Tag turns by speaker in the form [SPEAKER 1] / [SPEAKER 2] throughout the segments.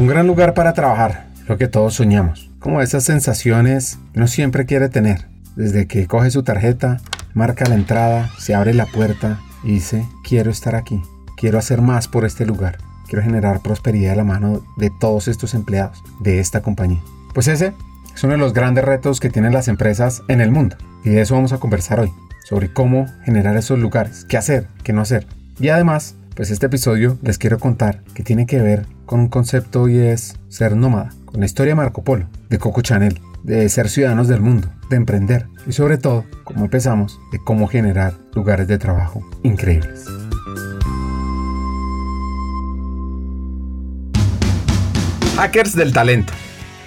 [SPEAKER 1] Un gran lugar para trabajar, lo que todos soñamos. Como esas sensaciones uno siempre quiere tener. Desde que coge su tarjeta, marca la entrada, se abre la puerta y dice, quiero estar aquí, quiero hacer más por este lugar, quiero generar prosperidad a la mano de todos estos empleados de esta compañía. Pues ese es uno de los grandes retos que tienen las empresas en el mundo y de eso vamos a conversar hoy, sobre cómo generar esos lugares, qué hacer, qué no hacer. Y además, pues este episodio les quiero contar que tiene que ver con un concepto y es ser nómada, con la historia de Marco Polo, de Coco Chanel, de ser ciudadanos del mundo, de emprender y sobre todo, como empezamos, de cómo generar lugares de trabajo increíbles. Hackers del Talento,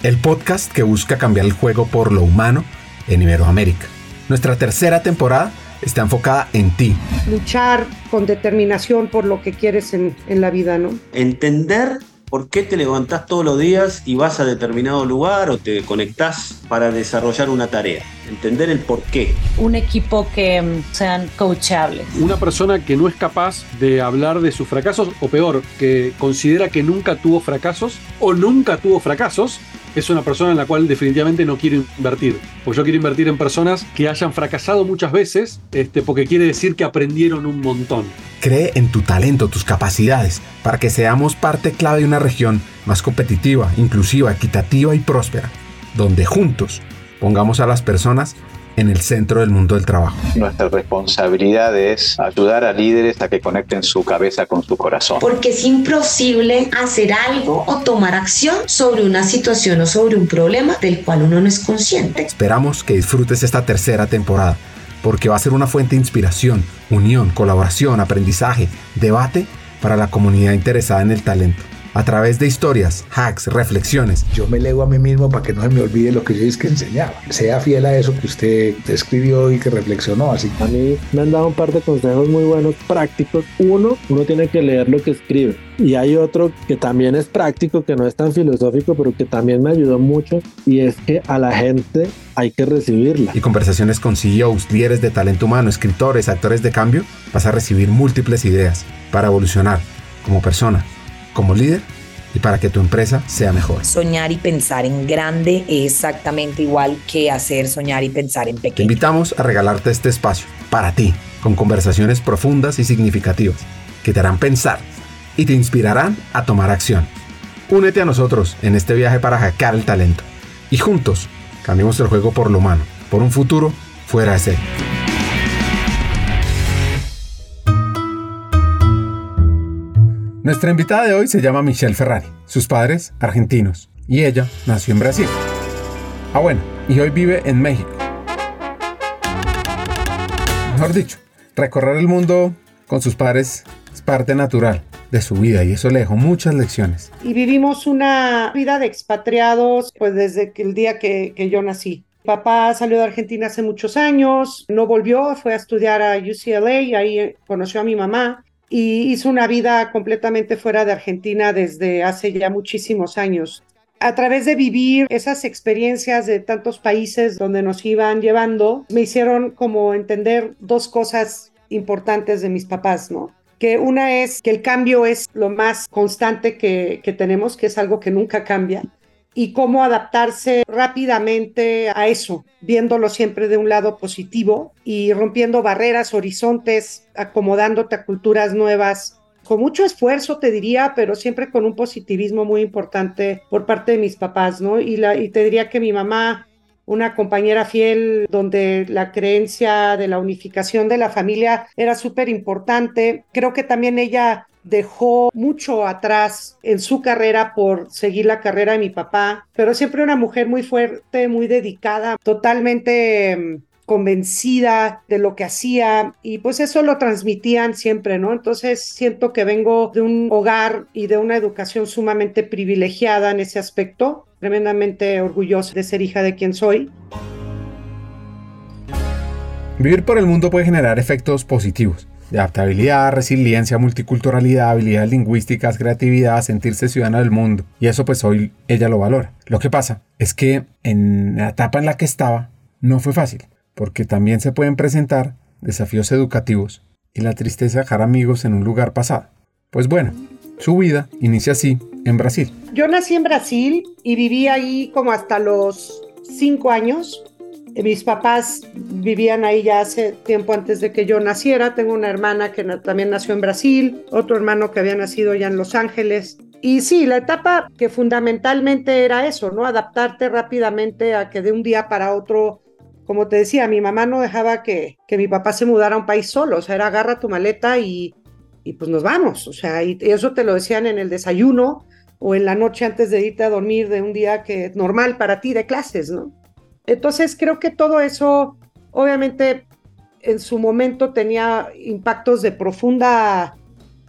[SPEAKER 1] el podcast que busca cambiar el juego por lo humano en Iberoamérica. Nuestra tercera temporada está enfocada en ti.
[SPEAKER 2] Luchar con determinación por lo que quieres en, en la vida, ¿no?
[SPEAKER 3] Entender por qué te levantás todos los días y vas a determinado lugar o te conectás para desarrollar una tarea. Entender el por qué.
[SPEAKER 4] Un equipo que mm, sean coachables.
[SPEAKER 5] Una persona que no es capaz de hablar de sus fracasos o peor, que considera que nunca tuvo fracasos o nunca tuvo fracasos es una persona en la cual definitivamente no quiero invertir. Porque yo quiero invertir en personas que hayan fracasado muchas veces, este, porque quiere decir que aprendieron un montón.
[SPEAKER 1] Cree en tu talento, tus capacidades, para que seamos parte clave de una región más competitiva, inclusiva, equitativa y próspera, donde juntos pongamos a las personas en el centro del mundo del trabajo.
[SPEAKER 6] Nuestra responsabilidad es ayudar a líderes a que conecten su cabeza con su corazón.
[SPEAKER 7] Porque es imposible hacer algo o tomar acción sobre una situación o sobre un problema del cual uno no es consciente.
[SPEAKER 1] Esperamos que disfrutes esta tercera temporada, porque va a ser una fuente de inspiración, unión, colaboración, aprendizaje, debate para la comunidad interesada en el talento a través de historias, hacks, reflexiones.
[SPEAKER 8] Yo me leo a mí mismo para que no se me olvide lo que yo es que enseñaba. Sea fiel a eso que usted escribió y que reflexionó. Así.
[SPEAKER 9] A mí me han dado un par de consejos muy buenos, prácticos. Uno, uno tiene que leer lo que escribe. Y hay otro que también es práctico, que no es tan filosófico, pero que también me ayudó mucho, y es que a la gente hay que recibirla.
[SPEAKER 1] Y conversaciones con CEOs, líderes de talento humano, escritores, actores de cambio, vas a recibir múltiples ideas para evolucionar como persona, como líder y para que tu empresa sea mejor.
[SPEAKER 10] Soñar y pensar en grande es exactamente igual que hacer soñar y pensar en pequeño.
[SPEAKER 1] Te invitamos a regalarte este espacio para ti, con conversaciones profundas y significativas que te harán pensar y te inspirarán a tomar acción. Únete a nosotros en este viaje para hackear el talento y juntos cambiemos el juego por lo humano, por un futuro fuera de serie. Nuestra invitada de hoy se llama Michelle Ferrari, sus padres argentinos, y ella nació en Brasil. Ah bueno, y hoy vive en México. Mejor dicho, recorrer el mundo con sus padres es parte natural de su vida y eso le dejó muchas lecciones.
[SPEAKER 2] Y vivimos una vida de expatriados pues desde el día que, que yo nací. Papá salió de Argentina hace muchos años, no volvió, fue a estudiar a UCLA y ahí conoció a mi mamá y hizo una vida completamente fuera de Argentina desde hace ya muchísimos años. A través de vivir esas experiencias de tantos países donde nos iban llevando, me hicieron como entender dos cosas importantes de mis papás, ¿no? Que una es que el cambio es lo más constante que, que tenemos, que es algo que nunca cambia y cómo adaptarse rápidamente a eso, viéndolo siempre de un lado positivo y rompiendo barreras, horizontes, acomodándote a culturas nuevas. Con mucho esfuerzo, te diría, pero siempre con un positivismo muy importante por parte de mis papás, ¿no? Y, la, y te diría que mi mamá, una compañera fiel, donde la creencia de la unificación de la familia era súper importante. Creo que también ella dejó mucho atrás en su carrera por seguir la carrera de mi papá, pero siempre una mujer muy fuerte, muy dedicada, totalmente mm, convencida de lo que hacía y pues eso lo transmitían siempre, ¿no? Entonces siento que vengo de un hogar y de una educación sumamente privilegiada en ese aspecto, tremendamente orgullosa de ser hija de quien soy.
[SPEAKER 1] Vivir por el mundo puede generar efectos positivos de adaptabilidad, resiliencia, multiculturalidad, habilidades lingüísticas, creatividad, sentirse ciudadana del mundo. Y eso pues hoy ella lo valora. Lo que pasa es que en la etapa en la que estaba no fue fácil, porque también se pueden presentar desafíos educativos y la tristeza de dejar amigos en un lugar pasado. Pues bueno, su vida inicia así en Brasil.
[SPEAKER 2] Yo nací en Brasil y viví ahí como hasta los cinco años. Mis papás vivían ahí ya hace tiempo antes de que yo naciera. Tengo una hermana que también nació en Brasil, otro hermano que había nacido ya en Los Ángeles. Y sí, la etapa que fundamentalmente era eso, ¿no? Adaptarte rápidamente a que de un día para otro, como te decía, mi mamá no dejaba que, que mi papá se mudara a un país solo, o sea, era agarra tu maleta y, y pues nos vamos, o sea, y eso te lo decían en el desayuno o en la noche antes de irte a dormir de un día que es normal para ti de clases, ¿no? Entonces creo que todo eso, obviamente, en su momento tenía impactos de profunda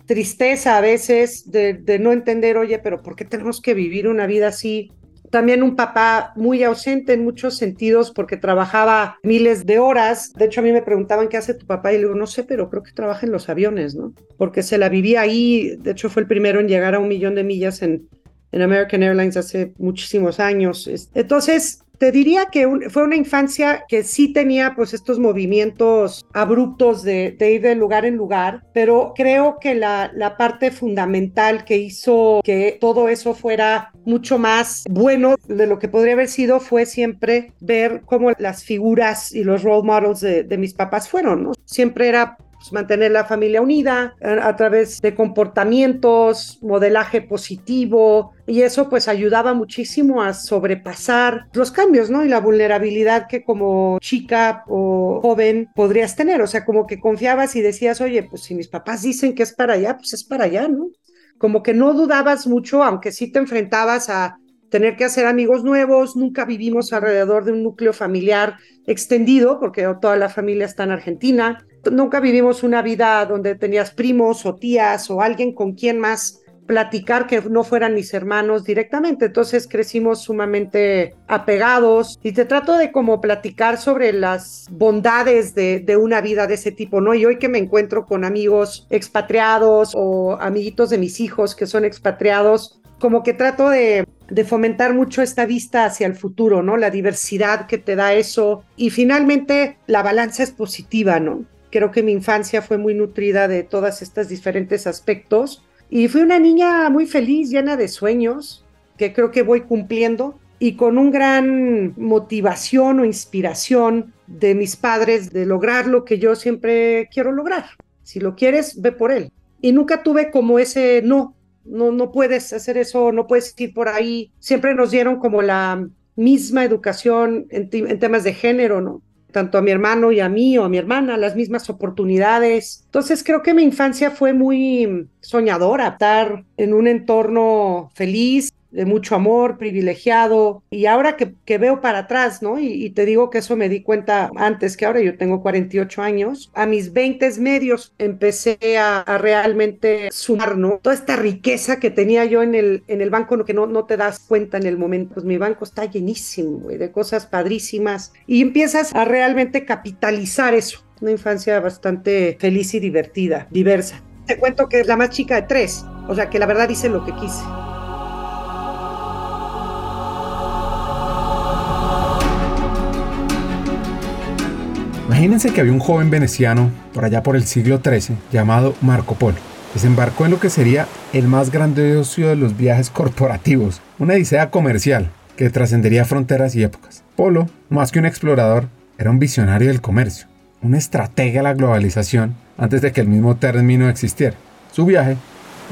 [SPEAKER 2] tristeza a veces, de, no entender, oye, pero ¿por qué tenemos que vivir una vida así? También un papá muy ausente en muchos sentidos porque trabajaba miles de horas. De hecho, a mí me preguntaban qué hace tu papá y le digo, no sé, pero creo que trabaja en los aviones, ¿no? Porque se la vivía ahí. De hecho, fue el primero en llegar a un millón de millas en, en American Airlines hace muchísimos años. Entonces, te diría que fue una infancia que sí tenía pues estos movimientos abruptos de, ir de lugar en lugar, pero creo que la, parte fundamental que hizo que todo eso fuera mucho más bueno de lo que podría haber sido fue siempre ver cómo las figuras y los role models de, de mis papás fueron, ¿no? Siempre era pues, mantener la familia unida a, través de comportamientos, modelaje positivo, y eso pues ayudaba muchísimo a sobrepasar los cambios, ¿no? Y la vulnerabilidad que como chica o joven podrías tener, o sea, como que confiabas y decías, oye, pues si mis papás dicen que es para allá, pues es para allá, ¿no? Como que no dudabas mucho, aunque sí te enfrentabas a tener que hacer amigos nuevos, nunca vivimos alrededor de un núcleo familiar extendido, porque toda la familia está en Argentina, nunca vivimos una vida donde tenías primos o tías o alguien con quien más platicar que no fueran mis hermanos directamente. Entonces crecimos sumamente apegados y te trato de como platicar sobre las bondades de, de, una vida de ese tipo, ¿no? Y hoy que me encuentro con amigos expatriados o amiguitos de mis hijos que son expatriados, como que trato de, fomentar mucho esta vista hacia el futuro, ¿no? La diversidad que te da eso y finalmente la balanza es positiva, ¿no? Creo que mi infancia fue muy nutrida de todos estos diferentes aspectos y fui una niña muy feliz, llena de sueños, que creo que voy cumpliendo y con un gran motivación o inspiración de mis padres de lograr lo que yo siempre quiero lograr. Si lo quieres, ve por él. Y nunca tuve como ese no, no, no puedes hacer eso, no puedes ir por ahí. Siempre nos dieron como la misma educación en, en temas de género, ¿no? tanto a mi hermano y a mí o a mi hermana, las mismas oportunidades. Entonces creo que mi infancia fue muy soñadora, estar en un entorno feliz, de mucho amor, privilegiado. Y ahora que, que veo para atrás, ¿no? Y, te digo que eso me di cuenta antes que ahora, yo tengo 48 años, a mis 20 medios empecé a, realmente sumar, ¿no? Toda esta riqueza que tenía yo en el, en el banco, que no, no te das cuenta en el momento, pues mi banco está llenísimo, güey, de cosas padrísimas. Y empiezas a realmente capitalizar eso. Una infancia bastante feliz y divertida, diversa. Te cuento que es la más chica de tres, o sea que la verdad hice lo que quise.
[SPEAKER 1] Imagínense que había un joven veneciano por allá por el siglo XIII llamado Marco Polo. Desembarcó en lo que sería el más grandioso de los viajes corporativos, una odisea comercial que trascendería fronteras y épocas. Polo, más que un explorador, era un visionario del comercio, un estratega de la globalización antes de que el mismo término existiera. Su viaje,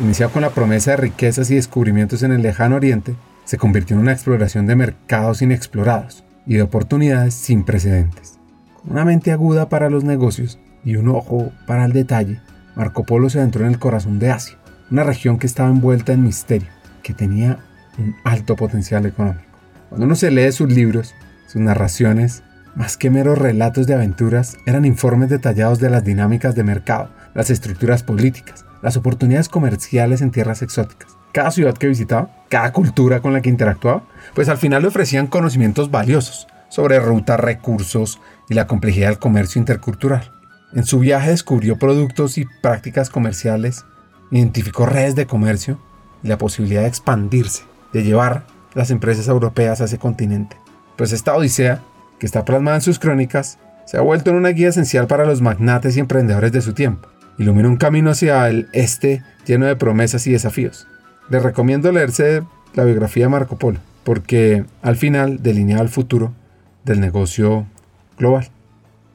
[SPEAKER 1] iniciado con la promesa de riquezas y descubrimientos en el lejano oriente, se convirtió en una exploración de mercados inexplorados y de oportunidades sin precedentes una mente aguda para los negocios y un ojo para el detalle, Marco Polo se adentró en el corazón de Asia, una región que estaba envuelta en misterio, que tenía un alto potencial económico. Cuando uno se lee sus libros, sus narraciones, más que meros relatos de aventuras, eran informes detallados de las dinámicas de mercado, las estructuras políticas, las oportunidades comerciales en tierras exóticas. Cada ciudad que visitaba, cada cultura con la que interactuaba, pues al final le ofrecían conocimientos valiosos sobre rutas, recursos, y la complejidad del comercio intercultural. En su viaje descubrió productos y prácticas comerciales, identificó redes de comercio y la posibilidad de expandirse, de llevar las empresas europeas a ese continente. Pues esta odisea, que está plasmada en sus crónicas, se ha vuelto en una guía esencial para los magnates y emprendedores de su tiempo. Ilumina un camino hacia el este lleno de promesas y desafíos. Les recomiendo leerse la biografía de Marco Polo, porque al final delineaba el futuro del negocio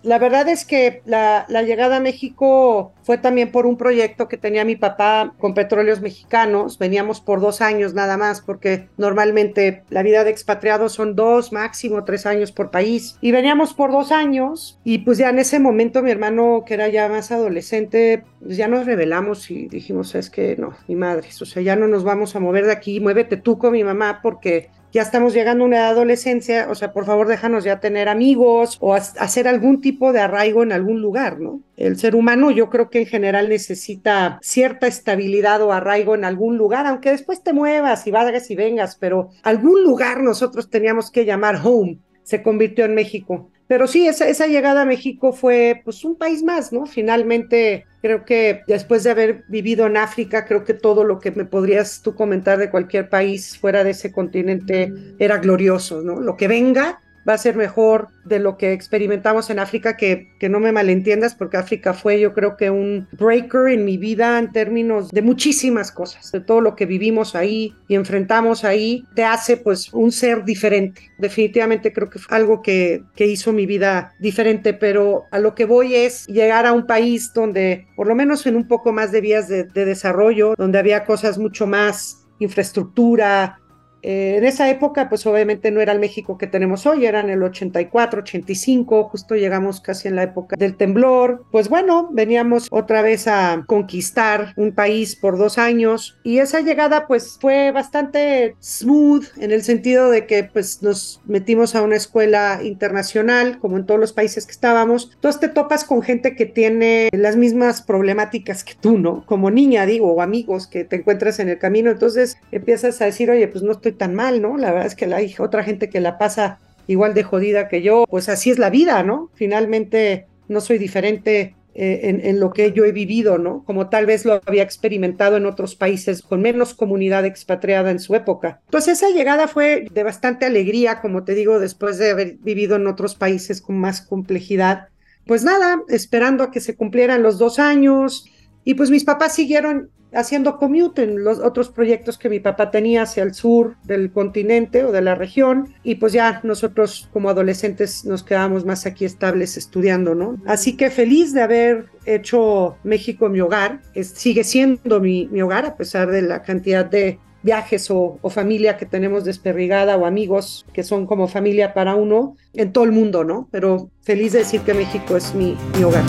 [SPEAKER 2] La verdad es que la, llegada a México fue también por un proyecto que tenía mi papá con petróleos mexicanos. Veníamos por dos años nada más, porque normalmente la vida de expatriados son dos, máximo tres años por país. Y veníamos por dos años y pues ya en ese momento mi hermano, que era ya más adolescente, pues ya nos revelamos y dijimos, es que no, mi madre, o sea, ya no nos vamos a mover de aquí, muévete tú con mi mamá porque ya estamos llegando a una adolescencia, o sea, por favor déjanos ya tener amigos o hacer algún tipo de arraigo en algún lugar, ¿no? El ser humano yo creo que en general necesita cierta estabilidad o arraigo en algún lugar, aunque después te muevas y vayas y vengas, pero algún lugar nosotros teníamos que llamar home, se convirtió en México. Pero sí, esa, esa llegada a México fue pues un país más, ¿no? Finalmente, creo que después de haber vivido en África, creo que todo lo que me podrías tú comentar de cualquier país fuera de ese continente era glorioso, ¿no? Lo que venga va a ser mejor de lo que experimentamos en África, que, no me malentiendas, porque África fue yo creo que un breaker en mi vida en términos de muchísimas cosas, de todo lo que vivimos ahí y enfrentamos ahí, te hace pues un ser diferente. Definitivamente creo que fue algo que, que hizo mi vida diferente, pero a lo que voy es llegar a un país donde, por lo menos en un poco más de vías de desarrollo, donde había cosas mucho más infraestructura, eh, en esa época, pues obviamente no era el México que tenemos hoy, era en el 84, 85, justo llegamos casi en la época del temblor. Pues bueno, veníamos otra vez a conquistar un país por dos años y esa llegada pues fue bastante smooth en el sentido de que pues nos metimos a una escuela internacional, como en todos los países que estábamos. Entonces te topas con gente que tiene las mismas problemáticas que tú, ¿no? Como niña, digo, o amigos que te encuentras en el camino. Entonces empiezas a decir, oye, pues no estoy tan mal, ¿no? La verdad es que hay otra gente que la pasa igual de jodida que yo, pues así es la vida, ¿no? Finalmente no soy diferente eh, en, en, lo que yo he vivido, ¿no? Como tal vez lo había experimentado en otros países con menos comunidad expatriada en su época. Entonces esa llegada fue de bastante alegría, como te digo, después de haber vivido en otros países con más complejidad. Pues nada, esperando a que se cumplieran los dos años. Y pues mis papás siguieron haciendo commute en los otros proyectos que mi papá tenía hacia el sur del continente o de la región y pues ya nosotros como adolescentes nos quedamos más aquí estables estudiando, ¿no? Así que feliz de haber hecho México mi hogar, sigue siendo mi, hogar a pesar de la cantidad de viajes o, o, familia que tenemos desperrigada o amigos que son como familia para uno en todo el mundo, ¿no? Pero feliz de decir que México es mi hogar.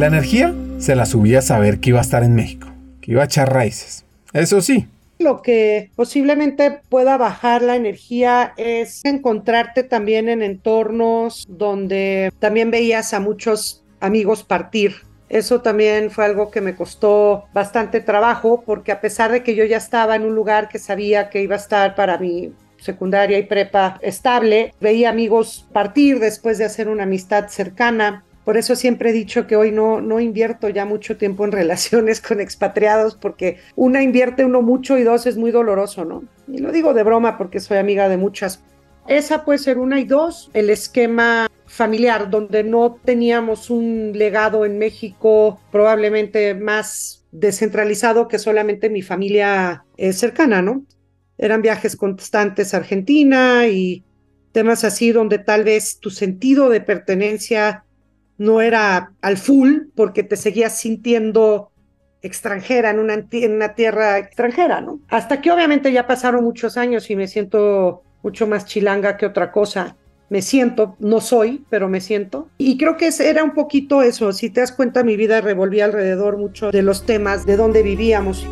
[SPEAKER 1] La energía se la subía a saber que iba a estar en México, que iba a echar raíces. Eso sí.
[SPEAKER 2] Lo que posiblemente pueda bajar la energía es encontrarte también en entornos donde también veías a muchos amigos partir. Eso también fue algo que me costó bastante trabajo porque a pesar de que yo ya estaba en un lugar que sabía que iba a estar para mi secundaria y prepa estable, veía amigos partir después de hacer una amistad cercana por eso siempre he dicho que hoy no, no invierto ya mucho tiempo en relaciones con expatriados porque una invierte uno mucho y dos es muy doloroso, ¿no? Y lo digo de broma porque soy amiga de muchas. Esa puede ser una y dos, el esquema familiar donde no teníamos un legado en México probablemente más descentralizado que solamente mi familia eh, cercana, ¿no? Eran viajes constantes a Argentina y temas así donde tal vez tu sentido de pertenencia no era al full porque te seguías sintiendo extranjera en una, en una tierra extranjera, ¿no? Hasta que obviamente ya pasaron muchos años y me siento mucho más chilanga que otra cosa. Me siento, no soy, pero me siento. Y creo que era un poquito eso. Si te das cuenta, mi vida revolvía alrededor mucho de los temas de dónde vivíamos.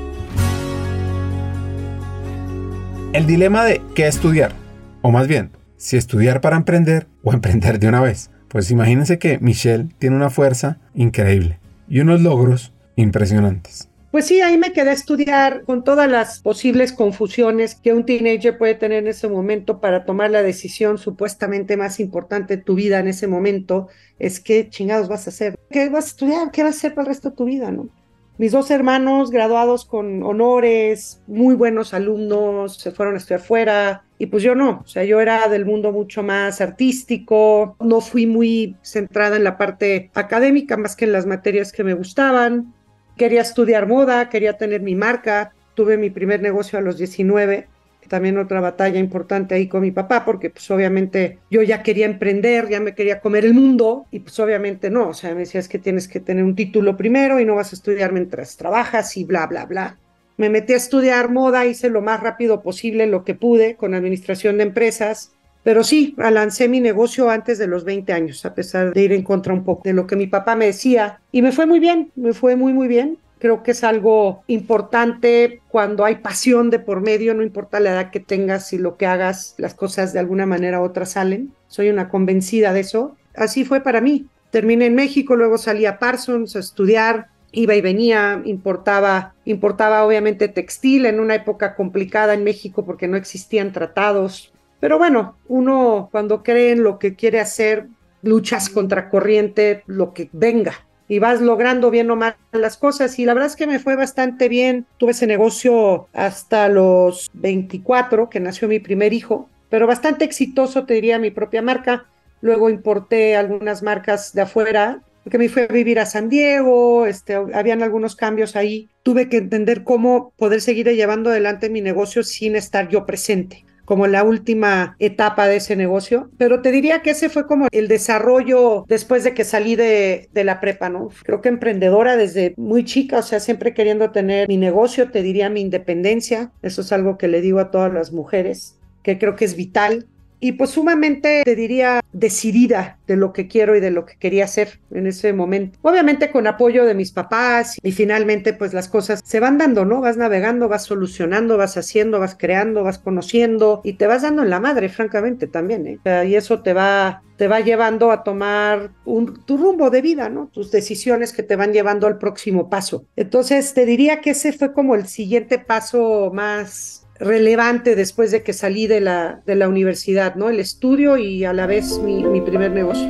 [SPEAKER 1] El dilema de qué estudiar, o más bien, si estudiar para emprender o emprender de una vez. Pues imagínense que Michelle tiene una fuerza increíble y unos logros impresionantes.
[SPEAKER 2] Pues sí, ahí me quedé a estudiar con todas las posibles confusiones que un teenager puede tener en ese momento para tomar la decisión supuestamente más importante de tu vida en ese momento. Es qué chingados vas a hacer, qué vas a estudiar, qué vas a hacer para el resto de tu vida, ¿no? Mis dos hermanos graduados con honores, muy buenos alumnos, se fueron a estudiar fuera, Y pues yo no, o sea, yo era del mundo mucho más artístico, no fui muy centrada en la parte académica más que en las materias que me gustaban. Quería estudiar moda, quería tener mi marca, tuve mi primer negocio a los 19 también otra batalla importante ahí con mi papá, porque pues obviamente yo ya quería emprender, ya me quería comer el mundo, y pues obviamente no, o sea, me decía es que tienes que tener un título primero y no vas a estudiar mientras trabajas y bla, bla, bla. Me metí a estudiar moda, hice lo más rápido posible lo que pude con administración de empresas, pero sí, lancé mi negocio antes de los 20 años, a pesar de ir en contra un poco de lo que mi papá me decía, y me fue muy bien, me fue muy, muy bien. Creo que es algo importante cuando hay pasión de por medio, no importa la edad que tengas y lo que hagas, las cosas de alguna manera u otra salen. Soy una convencida de eso. Así fue para mí. Terminé en México, luego salí a Parsons a estudiar, iba y venía, importaba, importaba obviamente textil en una época complicada en México porque no existían tratados. Pero bueno, uno cuando cree en lo que quiere hacer, luchas contra corriente, lo que venga y vas logrando bien o mal las cosas. Y la verdad es que me fue bastante bien. Tuve ese negocio hasta los 24, que nació mi primer hijo, pero bastante exitoso, te diría, mi propia marca. Luego importé algunas marcas de afuera, porque me fui a vivir a San Diego, este, habían algunos cambios ahí. Tuve que entender cómo poder seguir llevando adelante mi negocio sin estar yo presente como la última etapa de ese negocio, pero te diría que ese fue como el desarrollo después de que salí de, de, la prepa, ¿no? Creo que emprendedora desde muy chica, o sea, siempre queriendo tener mi negocio, te diría mi independencia, eso es algo que le digo a todas las mujeres, que creo que es vital y pues sumamente, te diría, decidida de lo que quiero y de lo que quería hacer en ese momento. Obviamente con apoyo de mis papás y finalmente pues las cosas se van dando, ¿no? Vas navegando, vas solucionando, vas haciendo, vas creando, vas conociendo y te vas dando en la madre, francamente también, ¿eh? y eso te va te va llevando a tomar un, tu rumbo de vida, ¿no? Tus decisiones que te van llevando al próximo paso. Entonces, te diría que ese fue como el siguiente paso más relevante después de que salí de la, de la universidad, ¿no? El estudio y a la vez mi, mi primer negocio.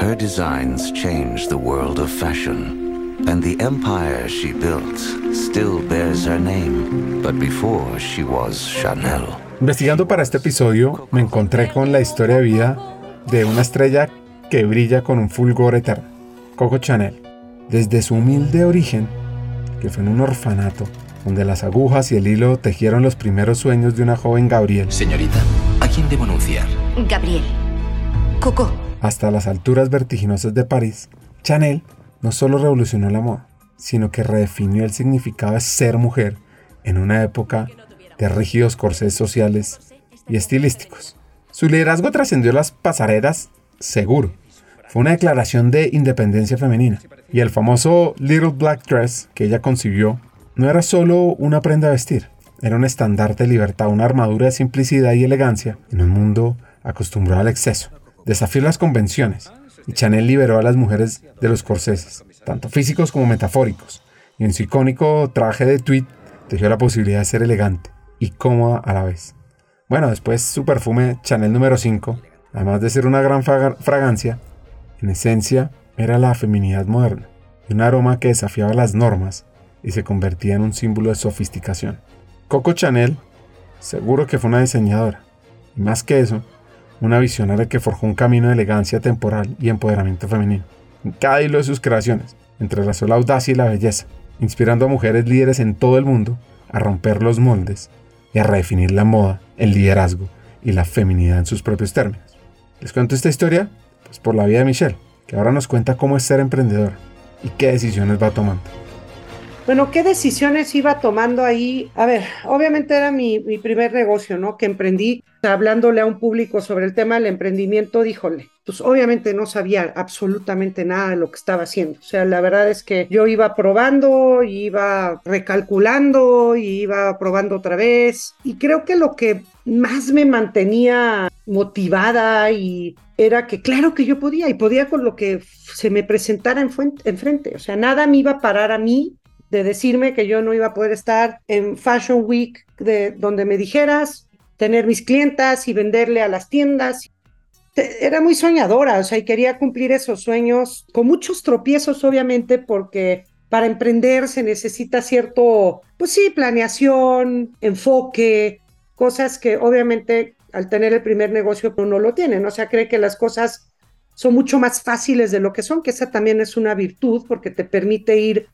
[SPEAKER 11] Her designs changed the world of fashion, and the empire she built still bears her name, but before she was Chanel.
[SPEAKER 1] Investigando para este episodio, me encontré con la historia de vida de una estrella que brilla con un fulgor eterno, Coco Chanel. Desde su humilde origen, que fue en un orfanato, donde las agujas y el hilo tejieron los primeros sueños de una joven Gabriel.
[SPEAKER 12] Señorita, ¿a quién debo anunciar?
[SPEAKER 13] Gabriel. Coco.
[SPEAKER 1] Hasta las alturas vertiginosas de París, Chanel no solo revolucionó la moda, sino que redefinió el significado de ser mujer en una época de rígidos corsés sociales y estilísticos. Su liderazgo trascendió las pasarelas seguro. Fue una declaración de independencia femenina. Y el famoso Little Black Dress que ella concibió no era solo una prenda a vestir, era un estandarte de libertad, una armadura de simplicidad y elegancia en un mundo acostumbrado al exceso. Desafió las convenciones y Chanel liberó a las mujeres de los corseses, tanto físicos como metafóricos, y en su icónico traje de tweed tejió la posibilidad de ser elegante y cómoda a la vez. Bueno, después su perfume Chanel número 5, además de ser una gran fragancia, en esencia era la feminidad moderna, y un aroma que desafiaba las normas y se convertía en un símbolo de sofisticación. Coco Chanel seguro que fue una diseñadora, y más que eso, una visionaria que forjó un camino de elegancia temporal y empoderamiento femenino. En cada hilo de sus creaciones, entrelazó la audacia y la belleza, inspirando a mujeres líderes en todo el mundo a romper los moldes y a redefinir la moda, el liderazgo y la feminidad en sus propios términos. ¿Les cuento esta historia? Pues por la vida de Michelle, que ahora nos cuenta cómo es ser emprendedora y qué decisiones va tomando.
[SPEAKER 2] Bueno, ¿qué decisiones iba tomando ahí? A ver, obviamente era mi, mi, primer negocio, ¿no? Que emprendí hablándole a un público sobre el tema del emprendimiento, díjole, pues obviamente no sabía absolutamente nada de lo que estaba haciendo. O sea, la verdad es que yo iba probando, iba recalculando, iba probando otra vez. Y creo que lo que más me mantenía motivada y era que claro que yo podía y podía con lo que se me presentara enfrente. O sea, nada me iba a parar a mí de decirme que yo no iba a poder estar en Fashion Week de donde me dijeras, tener mis clientas y venderle a las tiendas. Era muy soñadora, o sea, y quería cumplir esos sueños con muchos tropiezos, obviamente, porque para emprender se necesita cierto, pues sí, planeación, enfoque, cosas que obviamente al tener el primer negocio uno lo tiene, ¿no? o sea, cree que las cosas son mucho más fáciles de lo que son, que esa también es una virtud porque te permite ir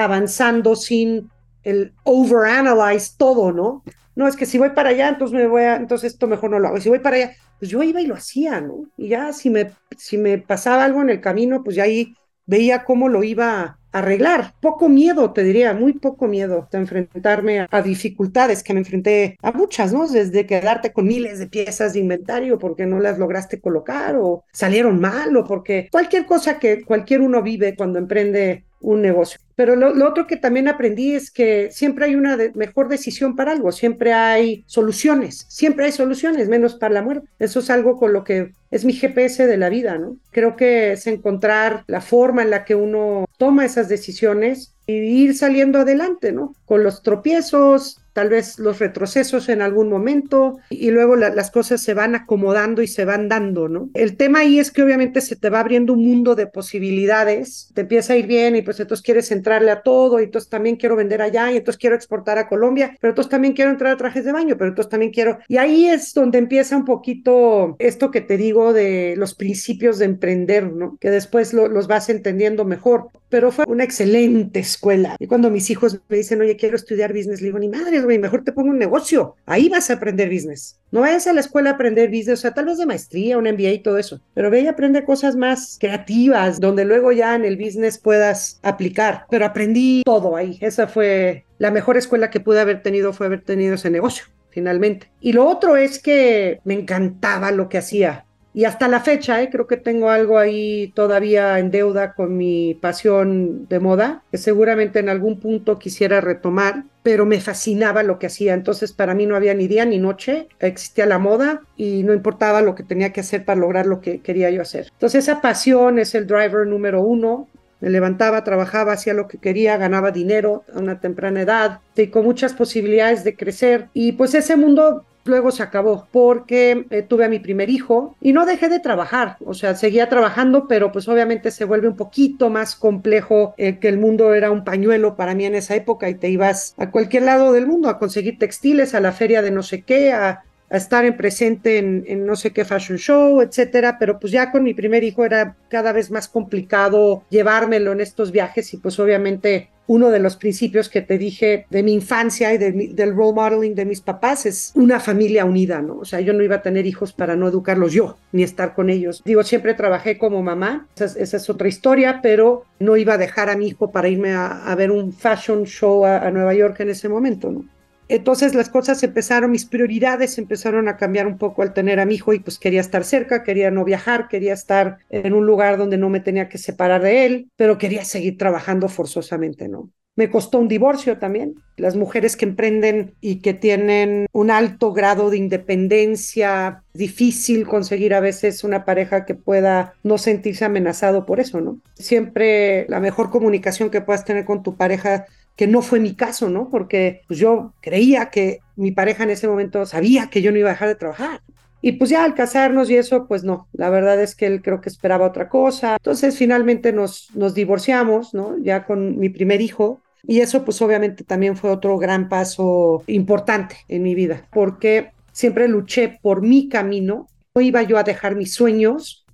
[SPEAKER 2] avanzando sin el overanalyze todo, ¿no? No, es que si voy para allá, entonces me voy a, entonces esto mejor no lo hago. Si voy para allá, pues yo iba y lo hacía, ¿no? Y ya si me, si me pasaba algo en el camino, pues ya ahí veía cómo lo iba a arreglar. Poco miedo, te diría, muy poco miedo de enfrentarme a, dificultades que me enfrenté a muchas, ¿no? Desde quedarte con miles de piezas de inventario porque no las lograste colocar o salieron mal o porque cualquier cosa que cualquier uno vive cuando emprende un negocio. Pero lo, otro que también aprendí es que siempre hay una mejor decisión para algo, siempre hay soluciones, siempre hay soluciones, menos para la muerte. Eso es algo con lo que es mi GPS de la vida, ¿no? Creo que es encontrar la forma en la que uno toma esas decisiones y ir saliendo adelante, ¿no? Con los tropiezos, tal vez los retrocesos en algún momento y luego las cosas se van acomodando y se van dando, ¿no? El tema ahí es que obviamente se te va abriendo un mundo de posibilidades, te empieza a ir bien y pues entonces quieres entrarle a todo y entonces también quiero vender allá y entonces quiero exportar a Colombia, pero entonces también quiero entrar a trajes de baño, pero entonces también quiero... Y ahí es donde empieza un poquito esto que te digo de los principios de emprender, ¿no? Que después los vas entendiendo mejor, pero fue una excelente escuela. Y cuando mis hijos me dicen, oye, quiero estudiar business, le digo, ni madre, güey, mejor te pongo un negocio. Ahí vas a aprender business. No vayas a la escuela a aprender business, o sea, tal vez de maestría, un MBA y todo eso, pero ve y aprende cosas más creativas, donde luego ya en el business puedas aplicar. Pero aprendí todo ahí. Esa fue la mejor escuela que pude haber tenido, fue haber tenido ese negocio finalmente. Y lo otro es que me encantaba lo que hacía. Y hasta la fecha, ¿eh? creo que tengo algo ahí todavía en deuda con mi pasión de moda, que seguramente en algún punto quisiera retomar, pero me fascinaba lo que hacía. Entonces para mí no había ni día ni noche, existía la moda y no importaba lo que tenía que hacer para lograr lo que quería yo hacer. Entonces esa pasión es el driver número uno. Me levantaba, trabajaba, hacía lo que quería, ganaba dinero a una temprana edad y con muchas posibilidades de crecer. Y pues ese mundo luego se acabó porque eh, tuve a mi primer hijo y no dejé de trabajar, o sea, seguía trabajando, pero pues obviamente se vuelve un poquito más complejo eh, que el mundo era un pañuelo para mí en esa época y te ibas a cualquier lado del mundo a conseguir textiles, a la feria de no sé qué, a estar en presente en, no sé qué fashion show, etcétera, pero pues ya con mi primer hijo era cada vez más complicado llevármelo en estos viajes y pues obviamente uno de los principios que te dije de mi infancia y del role modeling de mis papás es una familia unida, ¿no? O sea, yo no iba a tener hijos para no educarlos yo, ni estar con ellos. Digo, siempre trabajé como mamá, esa es, otra historia, pero no iba a dejar a mi hijo para irme a, ver un fashion show a Nueva York en ese momento, ¿no? Entonces las cosas empezaron, mis prioridades empezaron a cambiar un poco al tener a mi hijo y pues quería estar cerca, quería no viajar, quería estar en un lugar donde no me tenía que separar de él, pero quería seguir trabajando forzosamente, ¿no? Me costó un divorcio también. Las mujeres que emprenden y que tienen un alto grado de independencia, difícil conseguir a veces una pareja que pueda no sentirse amenazado por eso, ¿no? Siempre la mejor comunicación que puedas tener con tu pareja que no fue mi caso, ¿no? Porque pues, yo creía que mi pareja en ese momento sabía que yo no iba a dejar de trabajar. Y pues ya al casarnos y eso, pues no, la verdad es que él creo que esperaba otra cosa. Entonces finalmente nos, nos divorciamos, ¿no? Ya con mi primer hijo. Y eso pues obviamente también fue otro gran paso importante en mi vida, porque siempre luché por mi camino. No iba yo a dejar mis sueños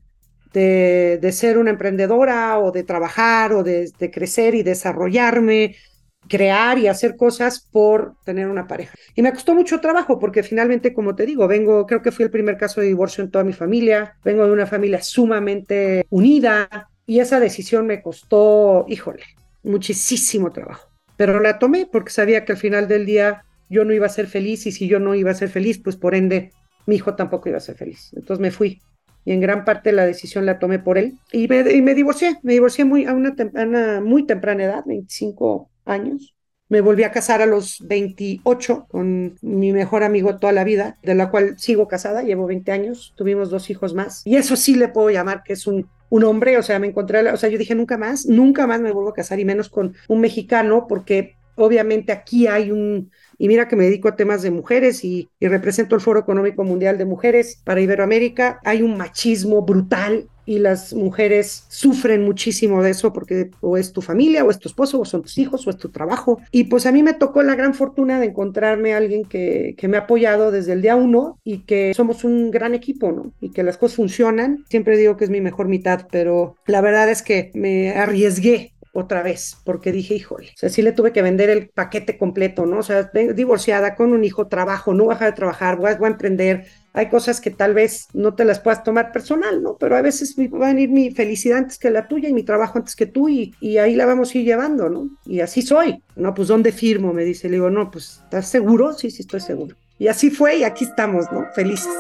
[SPEAKER 2] de, de ser una emprendedora o de trabajar o de, de crecer y desarrollarme crear y hacer cosas por tener una pareja. Y me costó mucho trabajo porque finalmente, como te digo, vengo, creo que fui el primer caso de divorcio en toda mi familia, vengo de una familia sumamente unida y esa decisión me costó, híjole, muchísimo trabajo. Pero la tomé porque sabía que al final del día yo no iba a ser feliz y si yo no iba a ser feliz, pues por ende mi hijo tampoco iba a ser feliz. Entonces me fui y en gran parte la decisión la tomé por él y me, divorcié, me divorcié muy, a a una muy temprana edad, 25 años. Me volví a casar a los 28 con mi mejor amigo toda la vida, de la cual sigo casada, llevo 20 años, tuvimos dos hijos más. Y eso sí le puedo llamar que es un, un hombre, o sea, me encontré, o sea, yo dije nunca más, nunca más me vuelvo a casar y menos con un mexicano, porque obviamente aquí hay un, y mira que me dedico a temas de mujeres y, y represento el Foro Económico Mundial de Mujeres para Iberoamérica, hay un machismo brutal y las mujeres sufren muchísimo de eso porque o es tu familia o es tu esposo o son tus hijos o es tu trabajo. Y pues a mí me tocó la gran fortuna de encontrarme alguien que, que me ha apoyado desde el día uno y que somos un gran equipo, ¿no? Y que las cosas funcionan. Siempre digo que es mi mejor mitad, pero la verdad es que me arriesgué otra vez, porque dije, híjole, o sea, sí le tuve que vender el paquete completo, ¿no? O sea, divorciada, con un hijo, trabajo, no voy a dejar de trabajar, voy voy a emprender, hay cosas que tal vez no te las puedas tomar personal, ¿no? Pero a veces va a venir mi felicidad antes que la tuya y mi trabajo antes que tú y, ahí la vamos a ir llevando, ¿no? Y así soy. No, pues ¿dónde firmo? Me dice. Le digo, no, pues ¿estás seguro? Sí, sí, estoy seguro. Y así fue y aquí estamos, ¿no? Felices.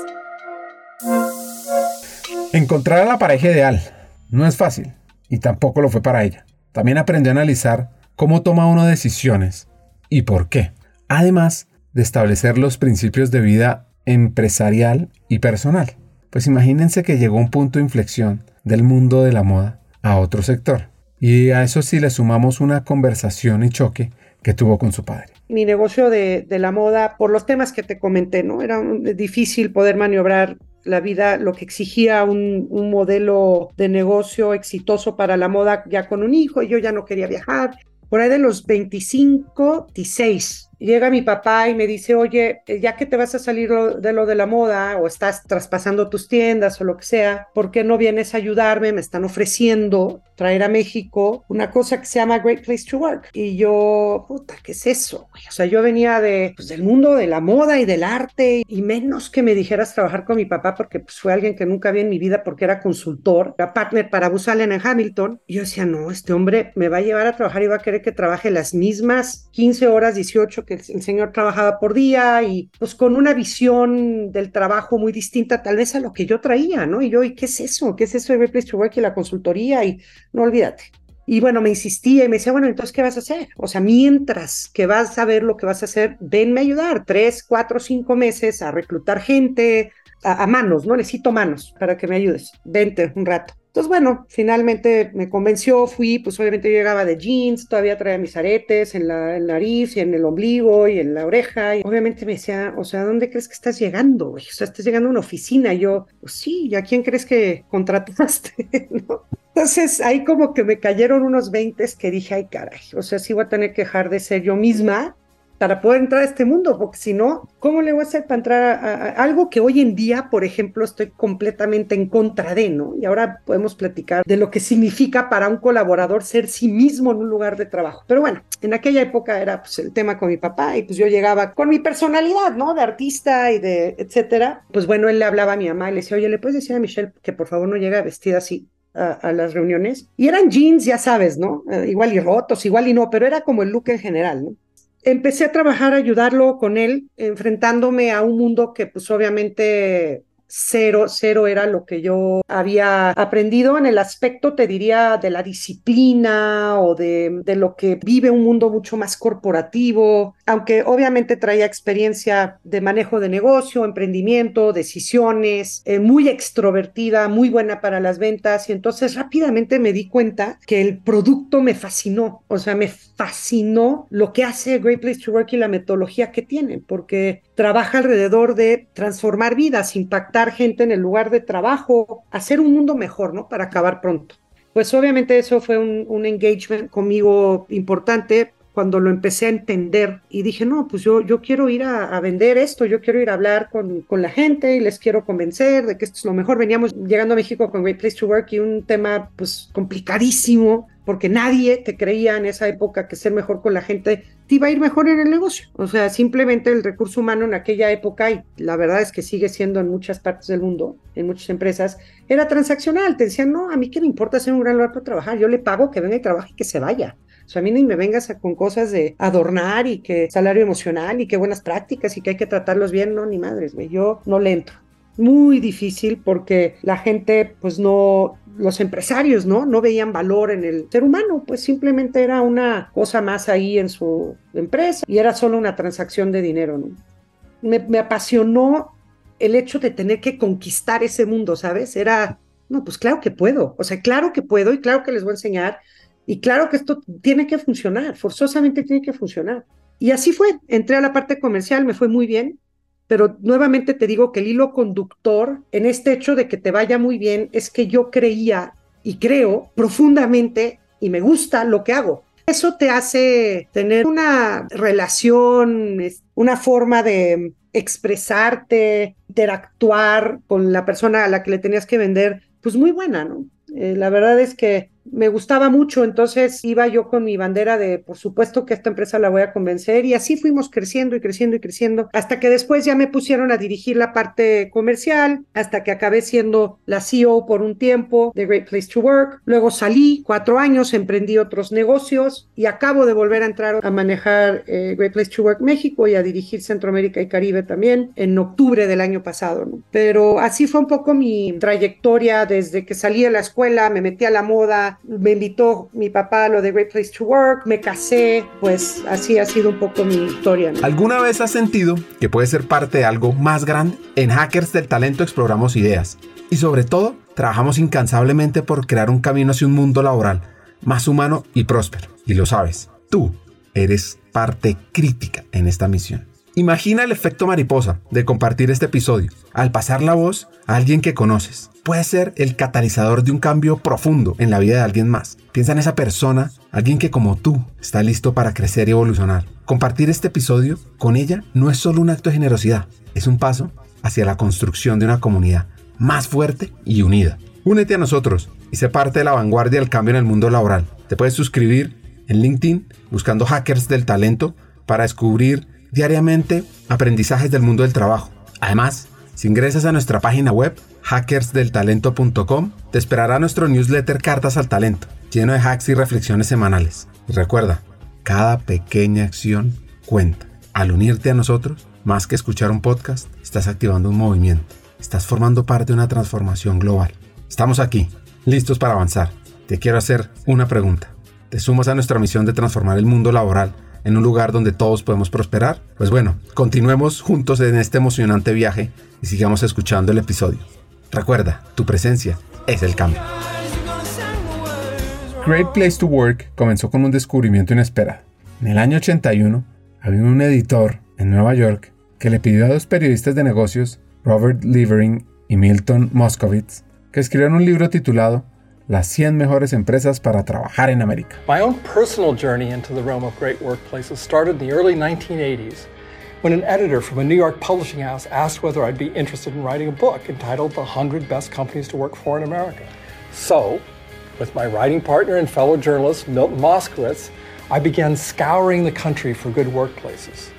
[SPEAKER 1] Encontrar a la pareja ideal no es fácil y tampoco lo fue para ella. También aprendió a analizar cómo toma uno decisiones y por qué. Además de establecer los principios de vida empresarial y personal. Pues imagínense que llegó un punto de inflexión del mundo de la moda a otro sector. Y a eso sí le sumamos una conversación y choque que tuvo con su padre.
[SPEAKER 2] Mi negocio de, la moda, por los temas que te comenté, ¿no? Era difícil poder maniobrar la vida, lo que exigía un, un, modelo de negocio exitoso para la moda ya con un hijo, y yo ya no quería viajar. Por ahí de los 25, 16, llega mi papá y me dice, oye, eh, ya que te vas a salir de lo de la moda o estás traspasando tus tiendas o lo que sea, ¿por qué no vienes a ayudarme? Me están ofreciendo traer a México una cosa que se llama Great Place to Work. Y yo, puta, ¿qué es eso? O sea, yo venía de, pues, del mundo de la moda y del arte y menos que me dijeras trabajar con mi papá porque pues, fue alguien que nunca vi en mi vida porque era consultor, era partner para Bus Allen en Hamilton. Y yo decía, no, este hombre me va a llevar a trabajar y va a querer que trabaje las mismas 15 horas, 18 que el señor trabajaba por día y pues con una visión del trabajo muy distinta tal vez a lo que yo traía, ¿no? Y yo, ¿y qué es eso? ¿Qué es eso de Great Place to Work y la consultoría? Y no olvídate. Y bueno, me insistía y me decía, bueno, entonces, ¿qué vas a hacer? O sea, mientras que vas a ver lo que vas a hacer, venme a ayudar tres, cuatro, cinco meses a reclutar gente a, a manos, ¿no? Necesito manos para que me ayudes. Vente un rato. Entonces, bueno, finalmente me convenció, fui, pues obviamente yo llegaba de jeans, todavía traía mis aretes en la, nariz y en el ombligo y en la oreja. Y obviamente me decía, o sea, ¿dónde crees que estás llegando? O sea, estás llegando a una oficina. Y yo, pues sí, ¿y a quién crees que contrataste? Entonces ahí como que me cayeron unos 20 que dije, ay caray, o sea, sí voy a tener que dejar de ser yo misma para poder entrar a este mundo, porque si no, ¿cómo le voy a hacer para entrar a, algo que hoy en día, por ejemplo, estoy completamente en contra de, ¿no? Y ahora podemos platicar de lo que significa para un colaborador ser sí mismo en un lugar de trabajo. Pero bueno, en aquella época era pues el tema con mi papá y pues yo llegaba con mi personalidad, ¿no? De artista y de etcétera. Pues bueno, él le hablaba a mi mamá y le decía, oye, ¿le puedes decir a Michelle que por favor no llegue vestida así? A, las reuniones. Y eran jeans, ya sabes, ¿no? Eh, igual y rotos, igual y no, pero era como el look en general, ¿no? Empecé a trabajar, ayudarlo con él, enfrentándome a un mundo que pues obviamente cero, cero era lo que yo había aprendido en el aspecto, te diría, de la disciplina o de, de, lo que vive un mundo mucho más corporativo, aunque obviamente traía experiencia de manejo de negocio, emprendimiento, decisiones, eh, muy extrovertida, muy buena para las ventas y entonces rápidamente me di cuenta que el producto me fascinó, o sea, me fascinó lo que hace Great Place to Work y la metodología que tiene, porque trabaja alrededor de transformar vidas, impactar gente en el lugar de trabajo, hacer un mundo mejor, ¿no? Para acabar pronto. Pues obviamente eso fue un, engagement conmigo importante cuando lo empecé a entender y dije, no, pues yo, yo quiero ir a, a, vender esto, yo quiero ir a hablar con, con la gente y les quiero convencer de que esto es lo mejor. Veníamos llegando a México con Great Place to Work y un tema pues complicadísimo porque nadie te creía en esa época que ser mejor con la gente te iba a ir mejor en el negocio. O sea, simplemente el recurso humano en aquella época, y la verdad es que sigue siendo en muchas partes del mundo, en muchas empresas, era transaccional. Te decían, no, a mí qué me importa ser un gran lugar para trabajar, yo le pago que venga y trabaje y que se vaya. O sea, a mí ni me vengas con cosas de adornar y que salario emocional y que buenas prácticas y que hay que tratarlos bien, no, ni madres, güey, yo no le entro. Muy difícil porque la gente, pues no, los empresarios, ¿no? No veían valor en el ser humano, pues simplemente era una cosa más ahí en su empresa y era solo una transacción de dinero. Me, me apasionó el hecho de tener que conquistar ese mundo, ¿sabes? Era, no, pues claro que puedo, o sea, claro que puedo y claro que les voy a enseñar y claro que esto tiene que funcionar, forzosamente tiene que funcionar. Y así fue, entré a la parte comercial, me fue muy bien, pero nuevamente te digo que el hilo conductor en este hecho de que te vaya muy bien es que yo creía y creo profundamente y me gusta lo que hago. Eso te hace tener una relación, una forma de expresarte, interactuar con la persona a la que le tenías que vender, pues muy buena, ¿no? Eh, la verdad es que me gustaba mucho, entonces iba yo con mi bandera de, por supuesto que esta empresa la voy a convencer y así fuimos creciendo y creciendo y creciendo, hasta que después ya me pusieron a dirigir la parte comercial, hasta que acabé siendo la CEO por un tiempo de Great Place to Work, luego salí cuatro años, emprendí otros negocios y acabo de volver a entrar a manejar eh, Great Place to Work México y a dirigir Centroamérica y Caribe también en octubre del año pasado. Pero así fue un poco mi trayectoria desde que salí de la escuela, me metí a la moda, me invitó mi papá a lo de Great Place to Work, me casé, pues así ha sido un poco mi historia.
[SPEAKER 1] ¿Alguna vez has sentido que puedes ser parte de algo más grande? En Hackers del Talento exploramos ideas y sobre todo trabajamos incansablemente por crear un camino hacia un mundo laboral más humano y próspero. Y lo sabes, tú eres parte crítica en esta misión. Imagina el efecto mariposa de compartir este episodio. Al pasar la voz a alguien que conoces, puede ser el catalizador de un cambio profundo en la vida de alguien más. Piensa en esa persona, alguien que como tú está listo para crecer y evolucionar. Compartir este episodio con ella no es solo un acto de generosidad, es un paso hacia la construcción de una comunidad más fuerte y unida. Únete a nosotros y sé parte de la vanguardia del cambio en el mundo laboral. Te puedes suscribir en LinkedIn buscando hackers del talento para descubrir diariamente aprendizajes del mundo del trabajo. Además, si ingresas a nuestra página web hackersdeltalento.com, te esperará nuestro newsletter Cartas al Talento, lleno de hacks y reflexiones semanales. Y recuerda, cada pequeña acción cuenta. Al unirte a nosotros, más que escuchar un podcast, estás activando un movimiento. Estás formando parte de una transformación global. Estamos aquí, listos para avanzar. Te quiero hacer una pregunta. ¿Te sumas a nuestra misión de transformar el mundo laboral en un lugar donde todos podemos prosperar? Pues bueno, continuemos juntos en este emocionante viaje y sigamos escuchando el episodio. Recuerda, tu presencia es el cambio. Great Place to Work comenzó con un descubrimiento inesperado. En el año 81, había un editor en Nueva York que le pidió a dos periodistas de negocios, Robert Levering y Milton Moscovitz, que escribieran un libro titulado las 100 mejores empresas para trabajar en América.
[SPEAKER 14] My own personal journey into the realm of great workplaces started in the early 1980s when an editor from a New York publishing house asked whether I'd be interested in writing a book entitled The 100 Best Companies to Work For in America. So, with my writing partner and fellow journalist Milton Moskowitz, I began scouring the country for good workplaces.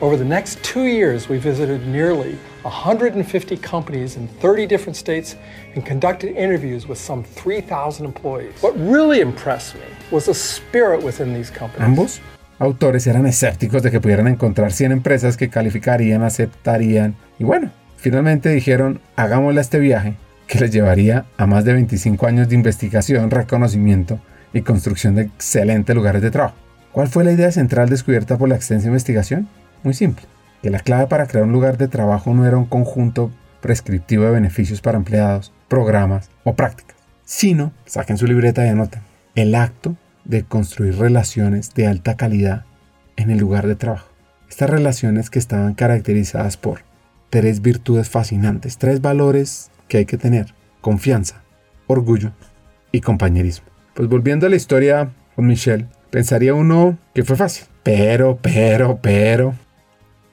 [SPEAKER 14] Over the next two years, we visited nearly 150 companies in 30 different states and conducted interviews with some 3,000 employees. What really impressed me was the spirit within these companies.
[SPEAKER 1] Ambos autores eran escépticos de que pudieran encontrar 100 empresas que calificarían, aceptarían y bueno, finalmente dijeron, hagámosle este viaje que les llevaría a más de 25 años de investigación, reconocimiento y construcción de excelentes lugares de trabajo. ¿Cuál fue la idea central descubierta por la extensa investigación? Muy simple, que la clave para crear un lugar de trabajo no era un conjunto prescriptivo de beneficios para empleados, programas o prácticas, sino, saquen su libreta y anoten, el acto de construir relaciones de alta calidad en el lugar de trabajo. Estas relaciones que estaban caracterizadas por tres virtudes fascinantes, tres valores que hay que tener, confianza, orgullo y compañerismo. Pues volviendo a la historia con Michelle, pensaría uno que fue fácil, pero, pero, pero...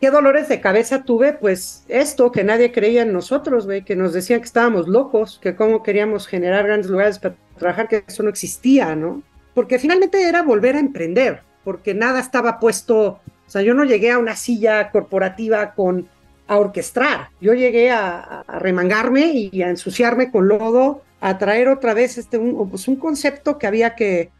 [SPEAKER 2] ¿Qué dolores de cabeza tuve? Pues esto, que nadie creía en nosotros, güey, que nos decían que estábamos locos, que cómo queríamos generar grandes lugares para trabajar, que eso no existía, ¿no? porque finalmente era volver a emprender, porque nada estaba puesto, o sea, yo no llegué a una silla corporativa con a orquestar, yo llegué a, remangarme y a ensuciarme con lodo, a traer otra vez este, un, pues un concepto que había que,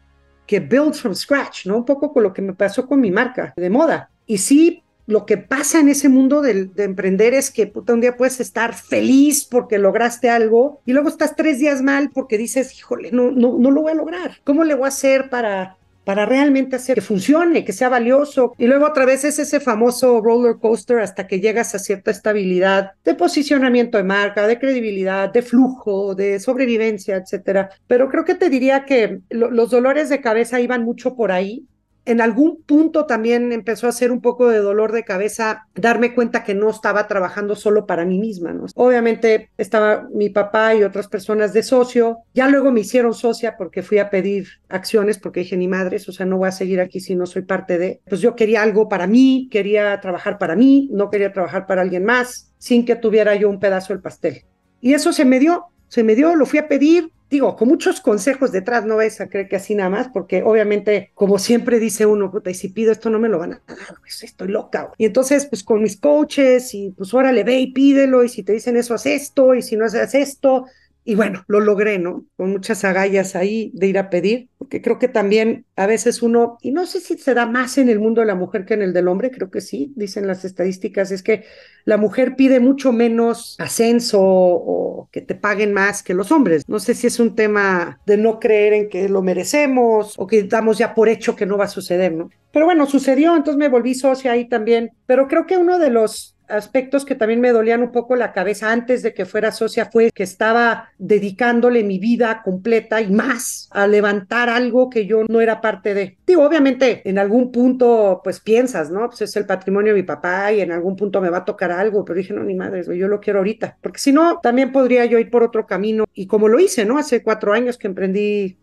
[SPEAKER 2] que build from scratch, ¿no? Un poco con lo que me pasó con mi marca de moda. Y sí, lo que pasa en ese mundo de, emprender es que puta, un día puedes estar feliz porque lograste algo y luego estás tres días mal porque dices, híjole, no, no, no lo voy a lograr. ¿Cómo le voy a hacer para, para realmente hacer que funcione, que sea valioso? Y luego otra vez es ese famoso roller coaster hasta que llegas a cierta estabilidad de posicionamiento de marca, de credibilidad, de flujo, de sobrevivencia, etcétera. Pero creo que te diría que los dolores de cabeza iban mucho por ahí en algún punto también empezó a ser un poco de dolor de cabeza darme cuenta que no estaba trabajando solo para mí misma. Obviamente estaba mi papá y otras personas de socio, ya luego me hicieron socia porque fui a pedir acciones porque dije ni madres, o sea, no voy a seguir aquí si no soy parte de, pues yo quería algo para mí, quería trabajar para mí, no quería trabajar para alguien más, sin que tuviera yo un pedazo del pastel. Y eso se me dio, se me dio, lo fui a pedir, digo, con muchos consejos detrás, no vais a creer que así nada más, porque obviamente, como siempre dice uno, puta, y si pido esto no me lo van a dar, pues estoy loca. Y entonces, pues con mis coaches, y pues órale, ve y pídelo, y si te dicen eso, haz esto, y si no haces esto, y bueno, lo logré, ¿no? Con muchas agallas ahí de ir a pedir, porque creo que también a veces uno, y no sé si se da más en el mundo de la mujer que en el del hombre, creo que sí, dicen las estadísticas, es que la mujer pide mucho menos ascenso o que te paguen más que los hombres. No sé si es un tema de no creer en que lo merecemos o que damos ya por hecho que no va a suceder, ¿no? Pero bueno, sucedió, entonces me volví socia ahí también. Pero creo que uno de los aspectos que también me dolían un poco la cabeza antes de que fuera socia fue que estaba dedicándole mi vida completa y más a levantar algo que yo no era parte de. Digo, obviamente en algún punto pues piensas, ¿no? Pues es el patrimonio de mi papá y en algún punto me va a tocar algo, pero dije, no, ni madre, yo lo quiero ahorita, porque si no, también podría yo ir por otro camino y como lo hice, ¿no? Hace cuatro años que emprendí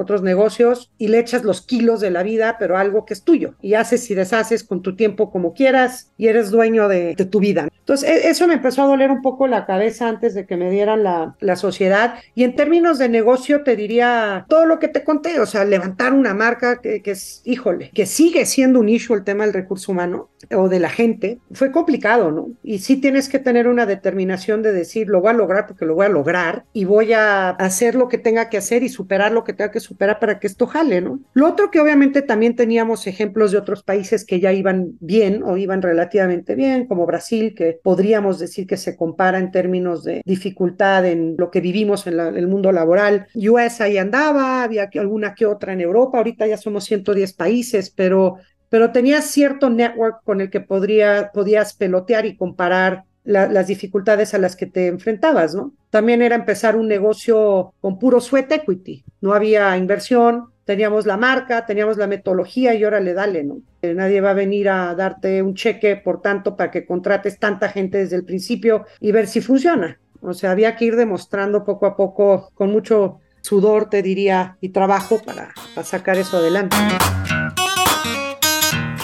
[SPEAKER 2] otros negocios y le echas los kilos de la vida, pero algo que es tuyo y haces y deshaces con tu tiempo como quieras y eres dueño de, tu vida. Entonces, e, eso me empezó a doler un poco la cabeza antes de que me dieran la, la sociedad y en términos de negocio te diría todo lo que te conté, o sea, levantar una marca que, que es, híjole, que sigue siendo un issue el tema del recurso humano o de la gente, fue complicado, ¿no? Y sí tienes que tener una determinación de decir, lo voy a lograr porque lo voy a lograr y voy a hacer lo que tenga que hacer y superar lo que tenga que superar para que esto jale, ¿no? Lo otro que obviamente también teníamos ejemplos de otros países que ya iban bien o iban relativamente bien, como Brasil, que podríamos decir que se compara en términos de dificultad en lo que vivimos en, el mundo laboral. US ahí andaba, había alguna que otra en Europa, ahorita ya somos 110 países, pero pero tenías cierto network con el que podría, podías pelotear y comparar las dificultades a las que te enfrentabas, ¿no? También era empezar un negocio con puro sweat equity, no había inversión, teníamos la marca, teníamos la metodología y ahora le dale, ¿no? Nadie va a venir a darte un cheque, por tanto, para que contrates tanta gente desde el principio y ver si funciona. O sea, había que ir demostrando poco a poco, con mucho sudor, te diría, y trabajo para, para sacar eso adelante.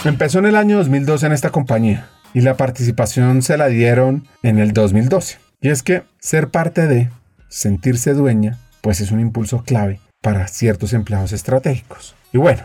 [SPEAKER 1] Empezó en el año 2012 en esta compañía y la participación se la dieron en el 2012. Y es que ser parte de, sentirse dueña, pues es un impulso clave para ciertos empleados estratégicos. Y bueno,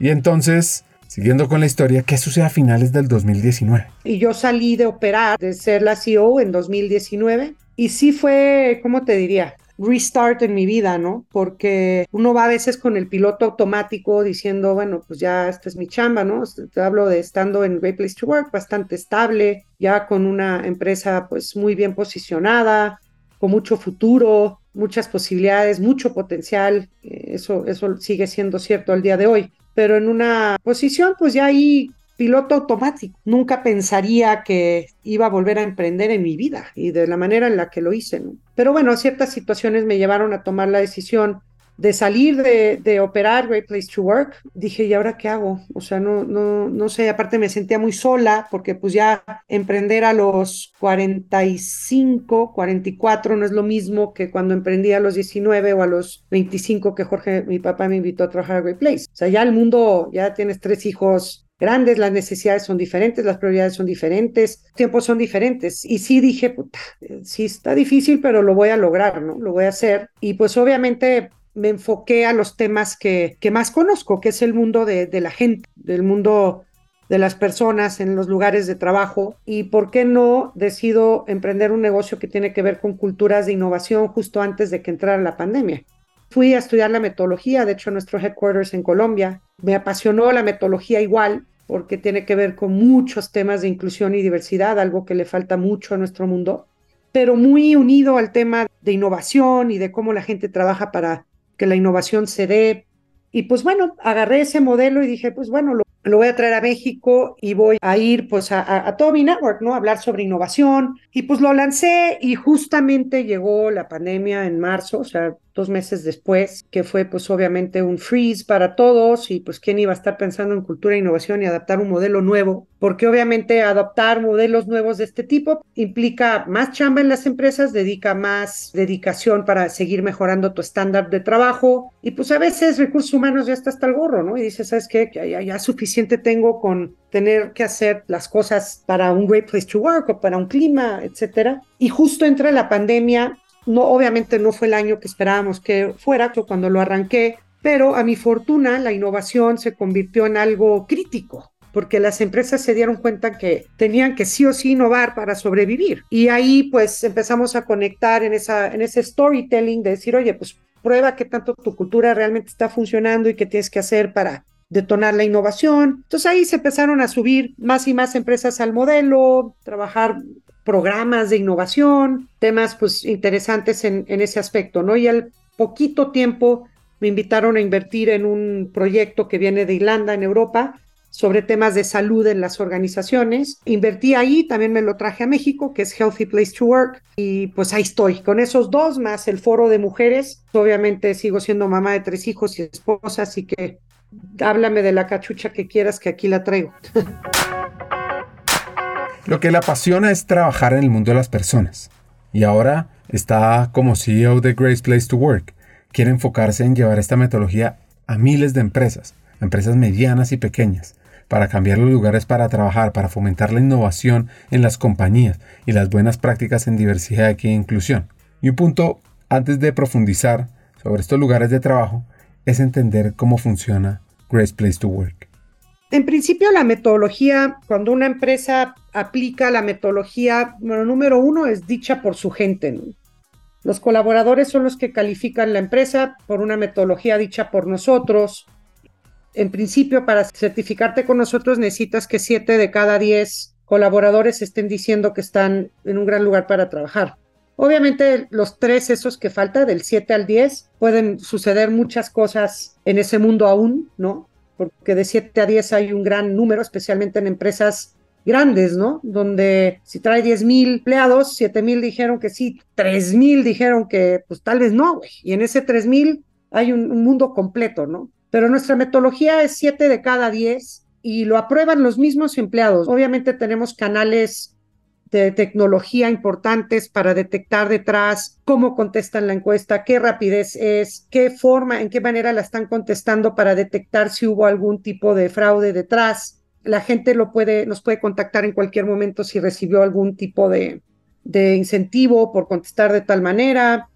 [SPEAKER 1] y entonces, siguiendo con la historia, ¿qué sucede a finales del 2019?
[SPEAKER 2] Y yo salí de operar, de ser la CEO en 2019. Y sí fue, ¿cómo te diría? Restart en mi vida, ¿no? Porque uno va a veces con el piloto automático diciendo, bueno, pues ya esta es mi chamba, ¿no? Te hablo de estando en Great Place to Work, bastante estable, ya con una empresa pues muy bien posicionada, con mucho futuro, muchas posibilidades, mucho potencial, eh, eso, eso sigue siendo cierto al día de hoy, pero en una posición pues ya ahí piloto automático. Nunca pensaría que iba a volver a emprender en mi vida y de la manera en la que lo hice. Pero bueno, ciertas situaciones me llevaron a tomar la decisión de salir de, de, operar Great Place to Work, dije, ¿y ahora qué hago? O sea, no, no, no sé, aparte me sentía muy sola porque pues ya emprender a los 45, 44 no es lo mismo que cuando emprendí a los 19 o a los 25 que Jorge, mi papá, me invitó a trabajar a Great Place. O sea, ya el mundo, ya tienes tres hijos grandes, las necesidades son diferentes, las prioridades son diferentes, tiempos son diferentes. Y sí dije, puta, sí está difícil, pero lo voy a lograr, ¿no? Lo voy a hacer. Y pues obviamente me enfoqué a los temas que, que más conozco, que es el mundo de, de la gente, del mundo de las personas en los lugares de trabajo y por qué no decido emprender un negocio que tiene que ver con culturas de innovación justo antes de que entrara la pandemia. Fui a estudiar la metodología, de hecho nuestro headquarters en Colombia, me apasionó la metodología igual porque tiene que ver con muchos temas de inclusión y diversidad, algo que le falta mucho a nuestro mundo, pero muy unido al tema de innovación y de cómo la gente trabaja para que la innovación se dé. Y pues bueno, agarré ese modelo y dije, pues bueno, lo, voy a traer a México y voy a ir pues a, a, todo mi network, ¿no? A hablar sobre innovación. Y pues lo lancé y justamente llegó la pandemia en marzo, o sea, dos meses después, que fue pues obviamente un freeze para todos y pues quién iba a estar pensando en cultura e innovación y adaptar un modelo nuevo, porque obviamente adaptar modelos nuevos de este tipo implica más chamba en las empresas, dedica más dedicación para seguir mejorando tu estándar de trabajo y pues a veces recursos humanos ya está hasta el gorro, ¿no? Y dices, ¿sabes qué? Ya, ya suficiente tengo con tener que hacer las cosas para un great place to work o para un clima, etcétera. Y justo entra la pandemia no, obviamente no fue el año que esperábamos que fuera cuando lo arranqué, pero a mi fortuna la innovación se convirtió en algo crítico porque las empresas se dieron cuenta que tenían que sí o sí innovar para sobrevivir. Y ahí pues empezamos a conectar en, esa, en ese storytelling de decir, oye, pues prueba que tanto tu cultura realmente está funcionando y qué tienes que hacer para detonar la innovación. Entonces ahí se empezaron a subir más y más empresas al modelo, trabajar programas de innovación, temas pues interesantes en, ese aspecto, ¿no? Y al poquito tiempo me invitaron a invertir en un proyecto que viene de Irlanda, en Europa, sobre temas de salud en las organizaciones. Invertí ahí, también me lo traje a México, que es Healthy Place to Work, y pues ahí estoy, con esos dos más el foro de mujeres. Obviamente sigo siendo mamá de tres hijos y esposa, así que háblame de la cachucha que quieras, que aquí la traigo.
[SPEAKER 1] Lo que le apasiona es trabajar en el mundo de las personas. Y ahora está como CEO de Grace Place to Work. Quiere enfocarse en llevar esta metodología a miles de empresas, empresas medianas y pequeñas, para cambiar los lugares para trabajar, para fomentar la innovación en las compañías y las buenas prácticas en diversidad e inclusión. Y un punto antes de profundizar sobre estos lugares de trabajo es entender cómo funciona Grace Place to Work.
[SPEAKER 2] En principio, la metodología, cuando una empresa aplica la metodología, número uno es dicha por su gente. Los colaboradores son los que califican la empresa por una metodología dicha por nosotros. En principio, para certificarte con nosotros necesitas que siete de cada diez colaboradores estén diciendo que están en un gran lugar para trabajar. Obviamente los tres esos que falta, del 7 al 10, pueden suceder muchas cosas en ese mundo aún, ¿no? Porque de 7 a 10 hay un gran número, especialmente en empresas grandes, ¿no? Donde si trae 10 mil empleados, 7 mil dijeron que sí, 3 mil dijeron que pues tal vez no, güey. Y en ese 3 mil hay un, un, mundo completo, ¿no? Pero nuestra metodología es 7 de cada 10 y lo aprueban los mismos empleados. Obviamente tenemos canales de tecnología importantes para detectar detrás cómo contestan la encuesta, qué rapidez es, qué forma, en qué manera la están contestando para detectar si hubo algún tipo de fraude detrás. La gente lo puede, nos puede contactar en cualquier momento si recibió algún tipo de, de incentivo por contestar de tal manera.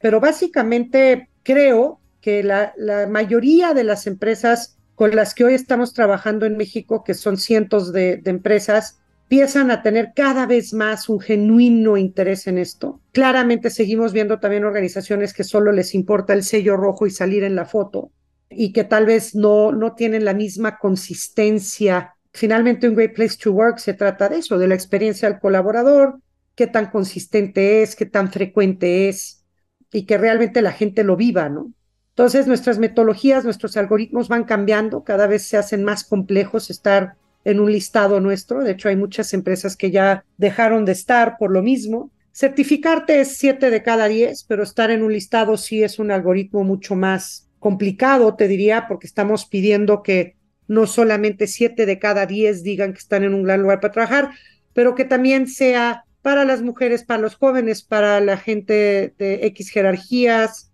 [SPEAKER 2] Pero básicamente creo que la, la mayoría de las empresas con las que hoy estamos trabajando en México, que son cientos de, de empresas, empiezan a tener cada vez más un genuino interés en esto. Claramente seguimos viendo también organizaciones que solo les importa el sello rojo y salir en la foto y que tal vez no, no tienen la misma consistencia. Finalmente, un Great Place to Work se trata de eso, de la experiencia del colaborador, qué tan consistente es, qué tan frecuente es y que realmente la gente lo viva, ¿no? Entonces, nuestras metodologías, nuestros algoritmos van cambiando, cada vez se hacen más complejos estar en un listado nuestro. De hecho, hay muchas empresas que ya dejaron de estar por lo mismo. Certificarte es siete de cada diez, pero estar en un listado sí es un algoritmo mucho más complicado, te diría, porque estamos pidiendo que no solamente siete de cada diez digan que están en un gran lugar para trabajar, pero que también sea para las mujeres, para los jóvenes, para la gente de X jerarquías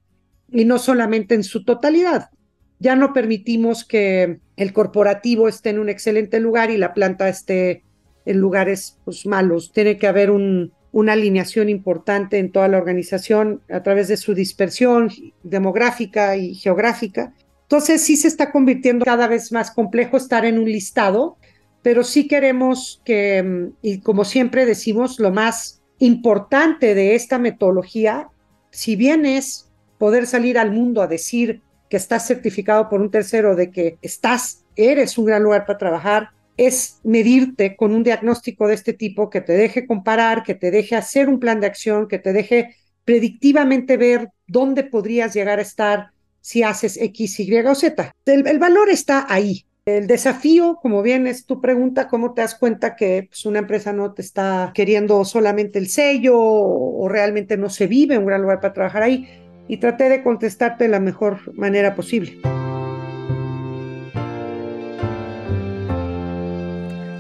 [SPEAKER 2] y no solamente en su totalidad. Ya no permitimos que el corporativo esté en un excelente lugar y la planta esté en lugares pues, malos. Tiene que haber un, una alineación importante en toda la organización a través de su dispersión demográfica y geográfica. Entonces sí se está convirtiendo cada vez más complejo estar en un listado, pero sí queremos que, y como siempre decimos, lo más importante de esta metodología, si bien es poder salir al mundo a decir que estás certificado por un tercero de que estás, eres un gran lugar para trabajar, es medirte con un diagnóstico de este tipo que te deje comparar, que te deje hacer un plan de acción, que te deje predictivamente ver dónde podrías llegar a estar si haces X, Y o Z. El, valor está ahí. El desafío, como bien es tu pregunta, ¿cómo te das cuenta que pues, una empresa no te está queriendo solamente el sello o, o realmente no se vive un gran lugar para trabajar ahí? Y traté de contestarte de la mejor manera posible.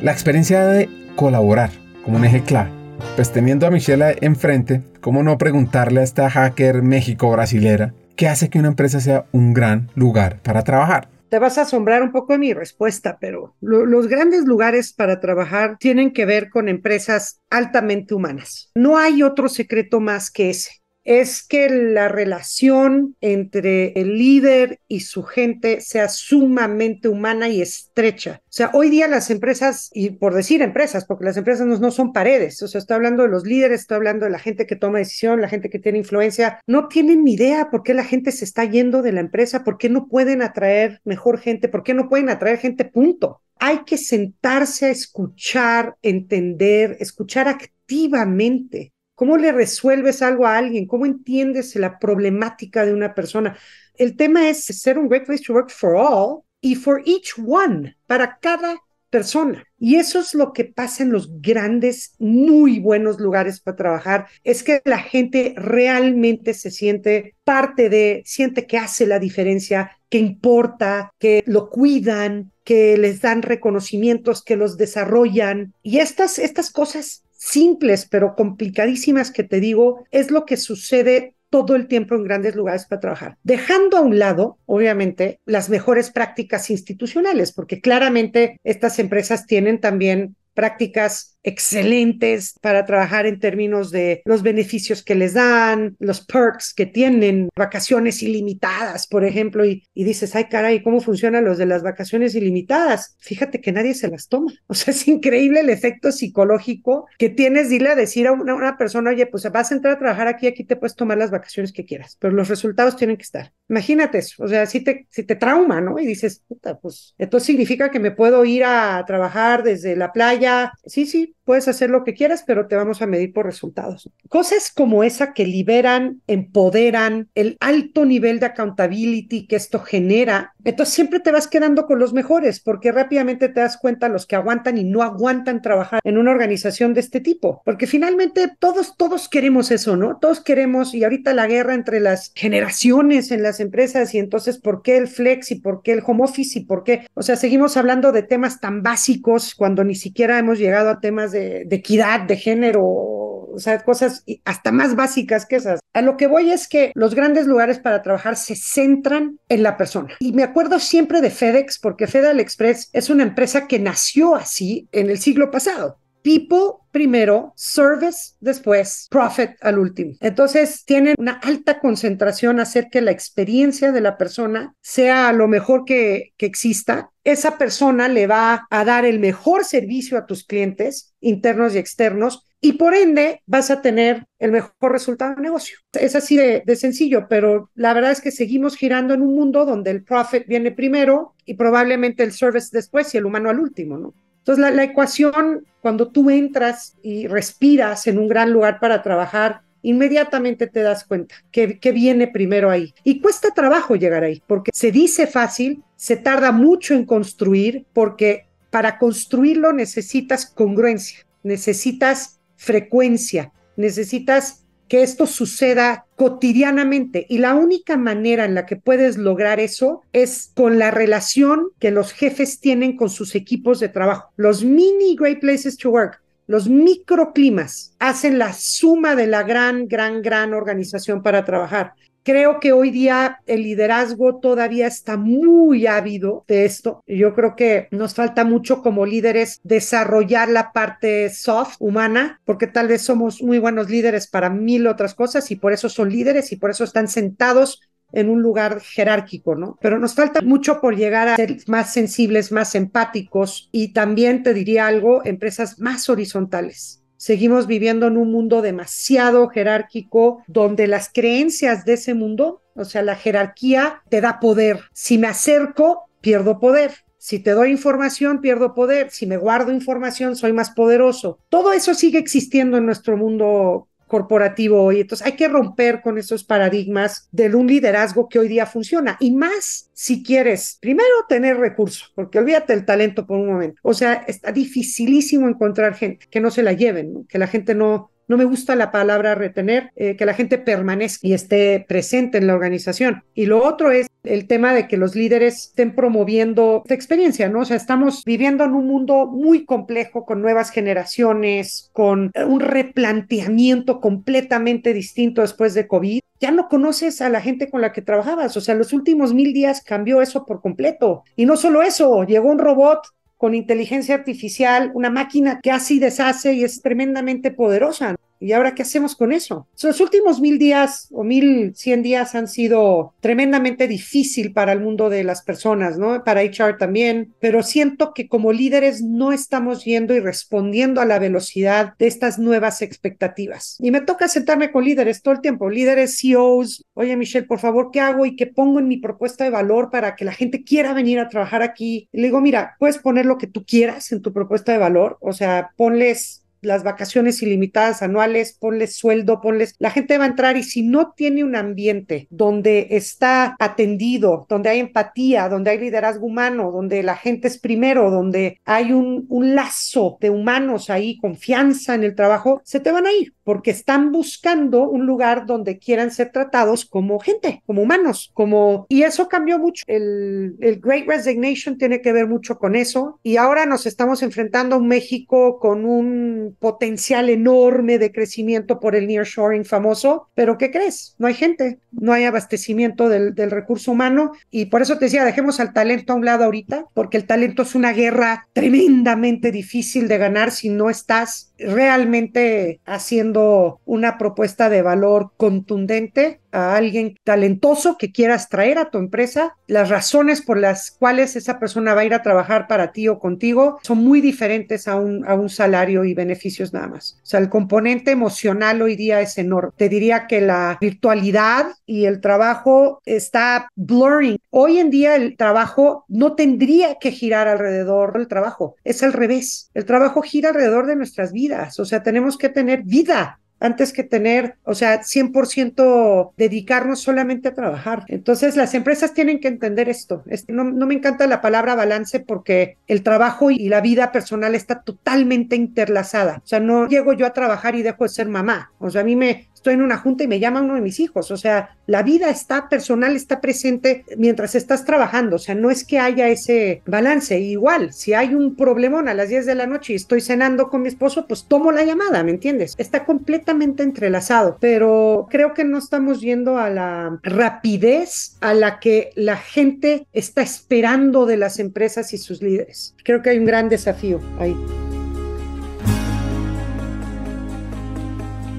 [SPEAKER 1] La experiencia de colaborar como un eje clave. Pues teniendo a Michelle enfrente, ¿cómo no preguntarle a esta hacker México-brasilera qué hace que una empresa sea un gran lugar para trabajar?
[SPEAKER 2] Te vas a asombrar un poco de mi respuesta, pero lo, los grandes lugares para trabajar tienen que ver con empresas altamente humanas. No hay otro secreto más que ese es que la relación entre el líder y su gente sea sumamente humana y estrecha. O sea, hoy día las empresas, y por decir empresas, porque las empresas no, son paredes, o sea, estoy hablando de los líderes, estoy hablando de la gente que toma decisión, la gente que tiene influencia, no tienen ni idea por qué la gente se está yendo de la empresa, por qué no pueden atraer mejor gente, por qué no pueden atraer gente, punto. Hay que sentarse a escuchar, entender, escuchar activamente ¿Cómo le resuelves algo a alguien? ¿Cómo entiendes la problemática de una persona? El tema es ser un great place to work for all y for each one, para cada persona. Y eso es lo que pasa en los grandes, muy buenos lugares para trabajar, es que la gente realmente se siente parte de, siente que hace la diferencia, que importa, que lo cuidan, que les dan reconocimientos, que los desarrollan. Y estas, estas cosas simples pero complicadísimas que te digo, es lo que sucede todo el tiempo en grandes lugares para trabajar, dejando a un lado, obviamente, las mejores prácticas institucionales, porque claramente estas empresas tienen también prácticas excelentes para trabajar en términos de los beneficios que les dan, los perks que tienen, vacaciones ilimitadas, por ejemplo, y, dices, ay caray, ¿cómo funcionan los de las vacaciones ilimitadas? Fíjate que nadie se las toma. O sea, es increíble el efecto psicológico que tienes, dile a decir a una, una persona, oye, pues vas a entrar a trabajar aquí, aquí te puedes tomar las vacaciones que quieras, pero los resultados tienen que estar. Imagínate eso, o sea, si te, si te trauma, ¿no? Y dices, puta, pues esto significa que me puedo ir a trabajar desde la playa. Sí, sí, puedes hacer lo que quieras, pero te vamos a medir por resultados. Cosas como esa que liberan, empoderan, el alto nivel de accountability que esto genera, entonces siempre te vas quedando con los mejores, porque rápidamente te das cuenta los que aguantan y no aguantan trabajar en una organización de este tipo, porque finalmente todos, todos queremos eso, ¿no? Todos queremos, y ahorita la guerra entre las generaciones en las empresas, y entonces, ¿por qué el flex y por qué el home office y por qué? O sea, seguimos hablando de temas tan básicos cuando ni siquiera hemos llegado a temas de de, equidad, de género, o sea, cosas hasta más básicas que esas. A lo que voy es que los grandes lugares para trabajar se centran en la persona. Y me acuerdo siempre de FedEx, porque Federal Express es una empresa que nació así en el siglo pasado. People primero, service después, profit al último. Entonces tienen una alta concentración hacer que la experiencia de la persona sea lo mejor que, que exista. Esa persona le va a dar el mejor servicio a tus clientes internos y externos y por ende vas a tener el mejor resultado de negocio. Es así de, sencillo, pero la verdad es que seguimos girando en un mundo donde el profit viene primero y probablemente el service después y el humano al último, ¿no? Entonces, la, ecuación, cuando tú entras y respiras en un gran lugar para trabajar, inmediatamente te das cuenta que, que, viene primero ahí. Y cuesta trabajo llegar ahí, porque se dice fácil, se tarda mucho en construir, porque para construirlo necesitas congruencia, necesitas frecuencia, necesitas que esto suceda cotidianamente y la única manera en la que puedes lograr eso es con la relación que los jefes tienen con sus equipos de trabajo. Los mini Great Places to Work, los microclimas hacen la suma de la gran, gran, gran organización para trabajar. Creo que hoy día el liderazgo todavía está muy ávido de esto. Yo creo que nos falta mucho como líderes desarrollar la parte soft, humana, porque tal vez somos muy buenos líderes para mil otras cosas y por eso son líderes y por eso están sentados en un lugar jerárquico, ¿no? Pero nos falta mucho por llegar a ser más sensibles, más empáticos y también te diría algo, empresas más horizontales Seguimos viviendo en un mundo demasiado jerárquico donde las creencias de ese mundo, o sea, la jerarquía te da poder. Si me acerco, pierdo poder. Si te doy información, pierdo poder. Si me guardo información, soy más poderoso. Todo eso sigue existiendo en nuestro mundo corporativo hoy. Entonces hay que romper con esos paradigmas de un liderazgo que hoy día funciona. Y más si quieres, primero, tener recursos, porque olvídate el talento por un momento. O sea, está dificilísimo encontrar gente que no se la lleven, que la gente no, no me gusta la palabra retener, eh, que la gente permanezca y esté presente en la organización. Y lo otro es el tema de que los líderes estén promoviendo esta experiencia, ¿no? O sea, estamos viviendo en un mundo muy complejo con nuevas generaciones, con un replanteamiento completamente distinto después de COVID. Ya no conoces a la gente con la que trabajabas, o sea, los últimos mil días cambió eso por completo. Y no solo eso, llegó un robot con inteligencia artificial, una máquina que así deshace y es tremendamente poderosa. ¿Y ahora qué hacemos con eso? Los últimos mil días o mil cien días han sido tremendamente difícil para el mundo de las personas, ¿no? Para HR también, pero siento que como líderes no estamos yendo y respondiendo a la velocidad de estas nuevas expectativas. Y me toca sentarme con líderes todo el tiempo, líderes, CEOs, oye Michelle, por favor, ¿qué hago y qué pongo en mi propuesta de valor para que la gente quiera venir a trabajar aquí? Y le digo, mira, puedes poner lo que tú quieras en tu propuesta de valor, o sea, ponles las vacaciones ilimitadas anuales, ponles sueldo, ponles, la gente va a entrar y si no tiene un ambiente donde está atendido, donde hay empatía, donde hay liderazgo humano, donde la gente es primero, donde hay un, un lazo de humanos ahí, confianza en el trabajo, se te van a ir porque están buscando un lugar donde quieran ser tratados como gente, como humanos, como... Y eso cambió mucho. El, el Great Resignation tiene que ver mucho con eso y ahora nos estamos enfrentando a un México con un potencial enorme de crecimiento por el nearshoring famoso, pero ¿qué crees? No hay gente, no hay abastecimiento del, del recurso humano y por eso te decía, dejemos al talento a un lado ahorita, porque el talento es una guerra tremendamente difícil de ganar si no estás realmente haciendo una propuesta de valor contundente a alguien talentoso que quieras traer a tu empresa, las razones por las cuales esa persona va a ir a trabajar para ti o contigo son muy diferentes a un, a un salario y beneficios nada más. O sea, el componente emocional hoy día es enorme. Te diría que la virtualidad y el trabajo está blurring. Hoy en día el trabajo no tendría que girar alrededor del trabajo, es al revés. El trabajo gira alrededor de nuestras vidas, o sea, tenemos que tener vida antes que tener, o sea, 100% dedicarnos solamente a trabajar. Entonces, las empresas tienen que entender esto. No, no, me encanta la palabra balance porque el trabajo y la vida personal está totalmente interlazada. O sea, no llego yo a trabajar y dejo de ser mamá. O sea, a mí me, en una junta y me llama uno de mis hijos. O sea, la vida está personal, está presente mientras estás trabajando. O sea, no es que haya ese balance. Igual, si hay un problemón a las 10 de la noche y estoy cenando con mi esposo, pues tomo la llamada, ¿me entiendes? Está completamente entrelazado, pero creo que no estamos yendo a la rapidez a la que la gente está esperando de las empresas y sus líderes. Creo que hay un gran desafío ahí.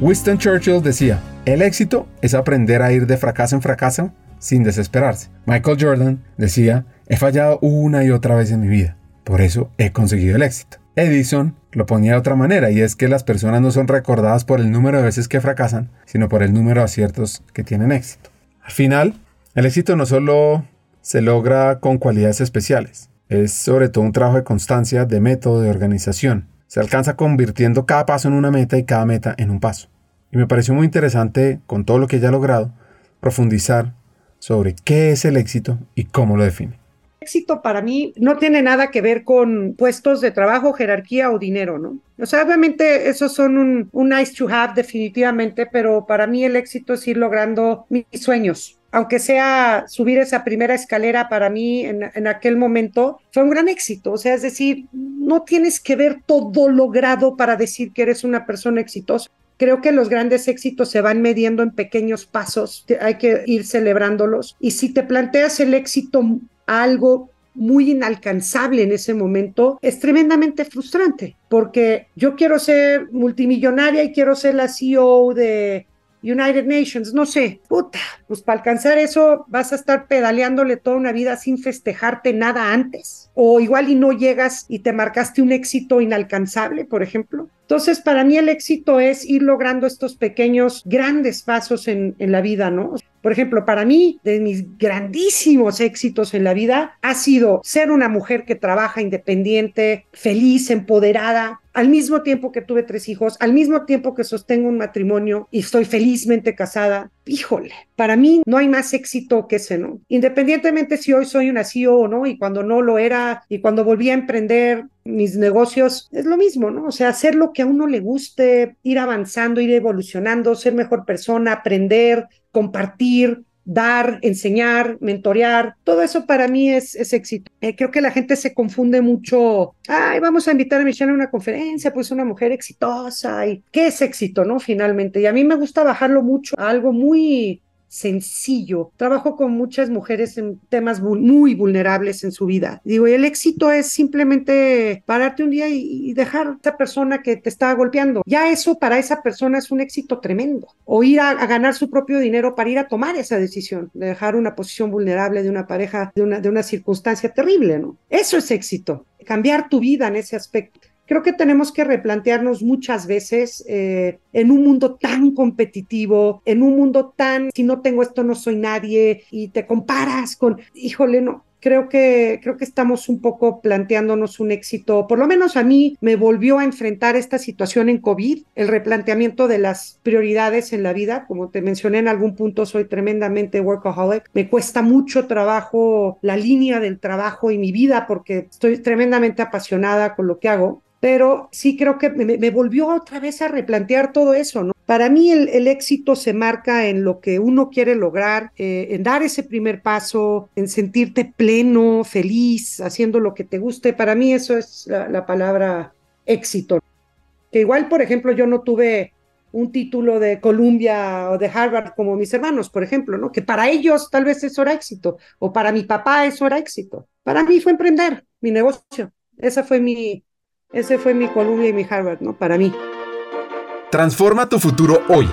[SPEAKER 1] Winston Churchill decía, el éxito es aprender a ir de fracaso en fracaso sin desesperarse. Michael Jordan decía, he fallado una y otra vez en mi vida, por eso he conseguido el éxito. Edison lo ponía de otra manera y es que las personas no son recordadas por el número de veces que fracasan, sino por el número de aciertos que tienen éxito. Al final, el éxito no solo se logra con cualidades especiales, es sobre todo un trabajo de constancia, de método, de organización. Se alcanza convirtiendo cada paso en una meta y cada meta en un paso. Y me pareció muy interesante, con todo lo que ya ha logrado, profundizar sobre qué es el éxito y cómo lo define.
[SPEAKER 2] Éxito para mí no tiene nada que ver con puestos de trabajo, jerarquía o dinero, ¿no? O sea, obviamente esos son un, un nice to have definitivamente, pero para mí el éxito es ir logrando mis sueños, aunque sea subir esa primera escalera para mí en, aquel momento, fue un gran éxito. O sea, es decir, no tienes que ver todo logrado para decir que eres una persona exitosa. Creo que los grandes éxitos se van mediendo en pequeños pasos, hay que ir celebrándolos. Y si te planteas el éxito algo muy inalcanzable en ese momento, es tremendamente frustrante, porque yo quiero ser multimillonaria y quiero ser la CEO de United Nations, no sé, puta, pues para alcanzar eso vas a estar pedaleándole toda una vida sin festejarte nada antes. O igual y no llegas y te marcaste un éxito inalcanzable, por ejemplo. Entonces, para mí el éxito es ir logrando estos pequeños, grandes pasos en, en la vida, ¿no? Por ejemplo, para mí, de mis grandísimos éxitos en la vida, ha sido ser una mujer que trabaja independiente, feliz, empoderada, al mismo tiempo que tuve tres hijos, al mismo tiempo que sostengo un matrimonio y estoy felizmente casada, híjole, para mí no hay más éxito que ese, ¿no? Independientemente si hoy soy una CEO o no, y cuando no lo era, y cuando volví a emprender mis negocios, es lo mismo, ¿no? O sea, hacer lo que a uno le guste, ir avanzando, ir evolucionando, ser mejor persona, aprender, compartir, dar, enseñar, mentorear, todo eso para mí es, es éxito. Eh, creo que la gente se confunde mucho, ay, vamos a invitar a Michelle a una conferencia, pues una mujer exitosa, y qué es éxito, ¿no? Finalmente, y a mí me gusta bajarlo mucho a algo muy sencillo. Trabajo con muchas mujeres en temas muy vulnerables en su vida. Digo, el éxito es simplemente pararte un día y, dejar a esa persona que te está golpeando. Ya eso para esa persona es un éxito tremendo. O ir a, ganar su propio dinero para ir a tomar esa decisión, de dejar una posición vulnerable de una pareja, de una, de una circunstancia terrible, ¿no? Eso es éxito. Cambiar tu vida en ese aspecto creo que tenemos que replantearnos muchas veces eh, en un mundo tan competitivo, en un mundo tan, si no tengo esto no soy nadie y te comparas con, híjole, no, creo que, creo que estamos un poco planteándonos un éxito, por lo menos a mí me volvió a enfrentar esta situación en COVID, el replanteamiento de las prioridades en la vida, como te mencioné en algún punto, soy tremendamente workaholic, me cuesta mucho trabajo la línea del trabajo y mi vida porque estoy tremendamente apasionada con lo que hago pero sí creo que me, volvió otra vez a replantear todo eso, ¿no? Para mí el, éxito se marca en lo que uno quiere lograr, eh, en dar ese primer paso, en sentirte pleno, feliz, haciendo lo que te guste. Para mí eso es la, palabra éxito. Que igual, por ejemplo, yo no tuve un título de Columbia o de Harvard como mis hermanos, por ejemplo, ¿no? Que para ellos tal vez eso era éxito, o para mi papá eso era éxito. Para mí fue emprender mi negocio. Esa fue mi, ese fue mi Columbia y mi Harvard, ¿no? Para mí.
[SPEAKER 1] Transforma tu futuro hoy.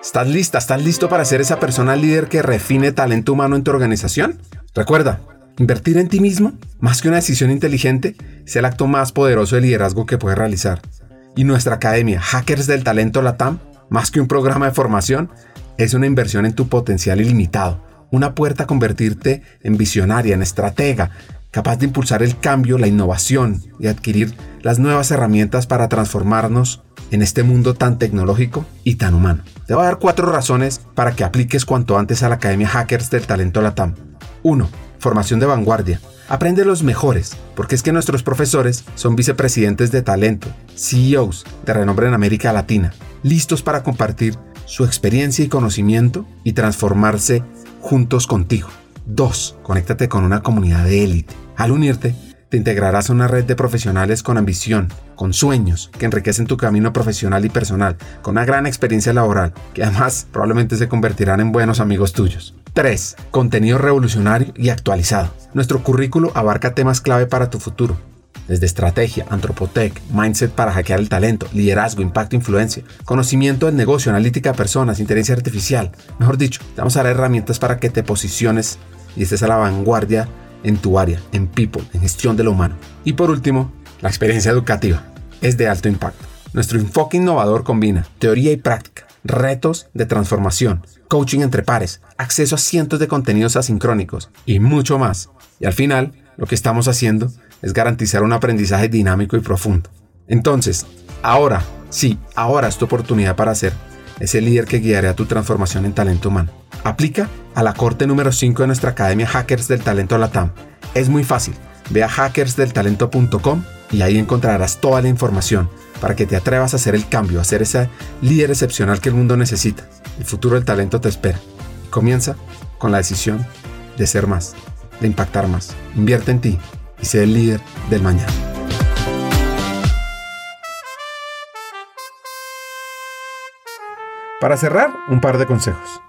[SPEAKER 1] ¿Estás lista? ¿Estás listo para ser esa persona líder que refine talento humano en tu organización? Recuerda, invertir en ti mismo, más que una decisión inteligente, es el acto más poderoso de liderazgo que puedes realizar. Y nuestra academia, Hackers del Talento Latam, más que un programa de formación, es una inversión en tu potencial ilimitado, una puerta a convertirte en visionaria, en estratega, capaz de impulsar el cambio, la innovación y adquirir las nuevas herramientas para transformarnos en este mundo tan tecnológico y tan humano. Te voy a dar cuatro razones para que apliques cuanto antes a la Academia Hackers del Talento Latam. 1. Formación de vanguardia. Aprende los mejores, porque es que nuestros profesores son vicepresidentes de talento, CEOs de renombre en América Latina, listos para compartir su experiencia y conocimiento y transformarse juntos contigo. 2. Conéctate con una comunidad de élite. Al unirte, te integrarás a una red de profesionales con ambición, con sueños, que enriquecen tu camino profesional y personal, con una gran experiencia laboral, que además probablemente se convertirán en buenos amigos tuyos. 3. Contenido revolucionario y actualizado. Nuestro currículo abarca temas clave para tu futuro, desde estrategia, antropotec, mindset para hackear el talento, liderazgo, impacto, influencia, conocimiento del negocio, analítica de personas, inteligencia artificial. Mejor dicho, te vamos a dar herramientas para que te posiciones y estés a la vanguardia en tu área, en people, en gestión de lo humano. Y por último, la experiencia educativa es de alto impacto. Nuestro enfoque innovador combina teoría y práctica, retos de transformación, coaching entre pares, acceso a cientos de contenidos asincrónicos y mucho más. Y al final, lo que estamos haciendo es garantizar un aprendizaje dinámico y profundo. Entonces, ahora, sí, ahora es tu oportunidad para ser ese líder que guiará tu transformación en talento humano. Aplica a la corte número 5 de nuestra Academia Hackers del Talento Latam. Es muy fácil. Ve a hackersdeltalento.com y ahí encontrarás toda la información para que te atrevas a hacer el cambio, a ser ese líder excepcional que el mundo necesita. El futuro del talento te espera. Comienza con la decisión de ser más, de impactar más. Invierte en ti y sé el líder del mañana. Para cerrar, un par de consejos.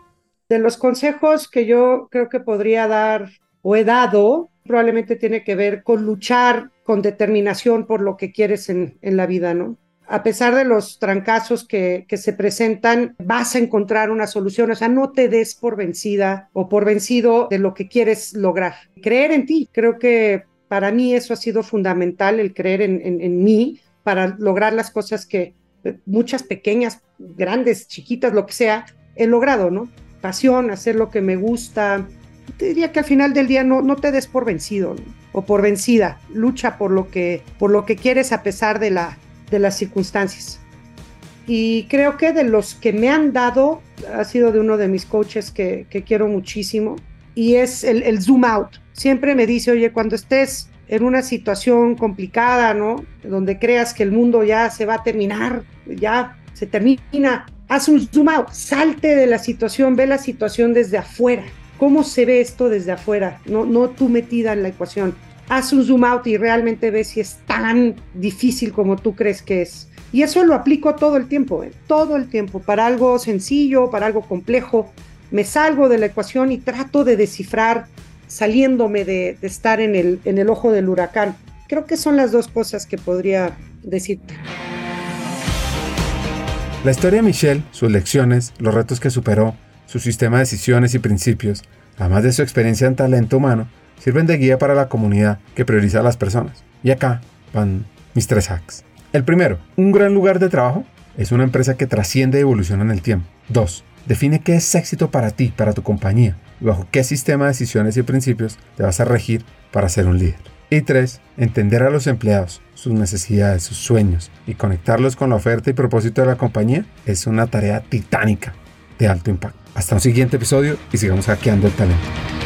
[SPEAKER 2] De los consejos que yo creo que podría dar o he dado, probablemente tiene que ver con luchar con determinación por lo que quieres en, la vida, ¿no? A pesar de los trancazos que, se presentan, vas a encontrar una solución. O sea, no te des por vencida o por vencido de lo que quieres lograr. Creer en ti. Creo que para mí eso ha sido fundamental, el creer en mí para lograr las cosas que muchas pequeñas, grandes, chiquitas, lo que sea, he logrado, ¿no? pasión, hacer lo que me gusta. Te diría que al final del día no, no te des por vencido o por vencida. Lucha por lo, que, por lo que quieres a pesar de la, de las circunstancias. Y creo que de los que me han dado, ha sido de uno de mis coaches que, que quiero muchísimo, y es el, el, zoom out. Siempre me dice, oye, cuando estés en una situación complicada, ¿no? Donde creas que el mundo ya se va a terminar, ya se termina, haz un zoom out, salte de la situación, ve la situación desde afuera. ¿Cómo se ve esto desde afuera? No, no tú metida en la ecuación. Haz un zoom out y realmente ve si es tan difícil como tú crees que es. Y eso lo aplico todo el tiempo, ¿eh? todo el tiempo, para algo sencillo, para algo complejo. Me salgo de la ecuación y trato de descifrar saliéndome de, estar en el, en el ojo del huracán. Creo que son las dos cosas que podría decirte.
[SPEAKER 1] La historia de Michelle, sus lecciones, los retos que superó, su sistema de decisiones y principios, además de su experiencia en talento humano, sirven de guía para la comunidad que prioriza a las personas. Y acá van mis tres hacks. El primero, un gran lugar de trabajo es una empresa que trasciende y evoluciona en el tiempo. 2. Define qué es éxito para ti, para tu compañía, bajo qué sistema de decisiones y principios te vas a regir para ser un líder. Y 3. Entender a los empleados, sus necesidades, sus sueños y conectarlos con la oferta y propósito de la compañía es una tarea titánica de alto impacto. Hasta un siguiente episodio y sigamos hackeando el talento.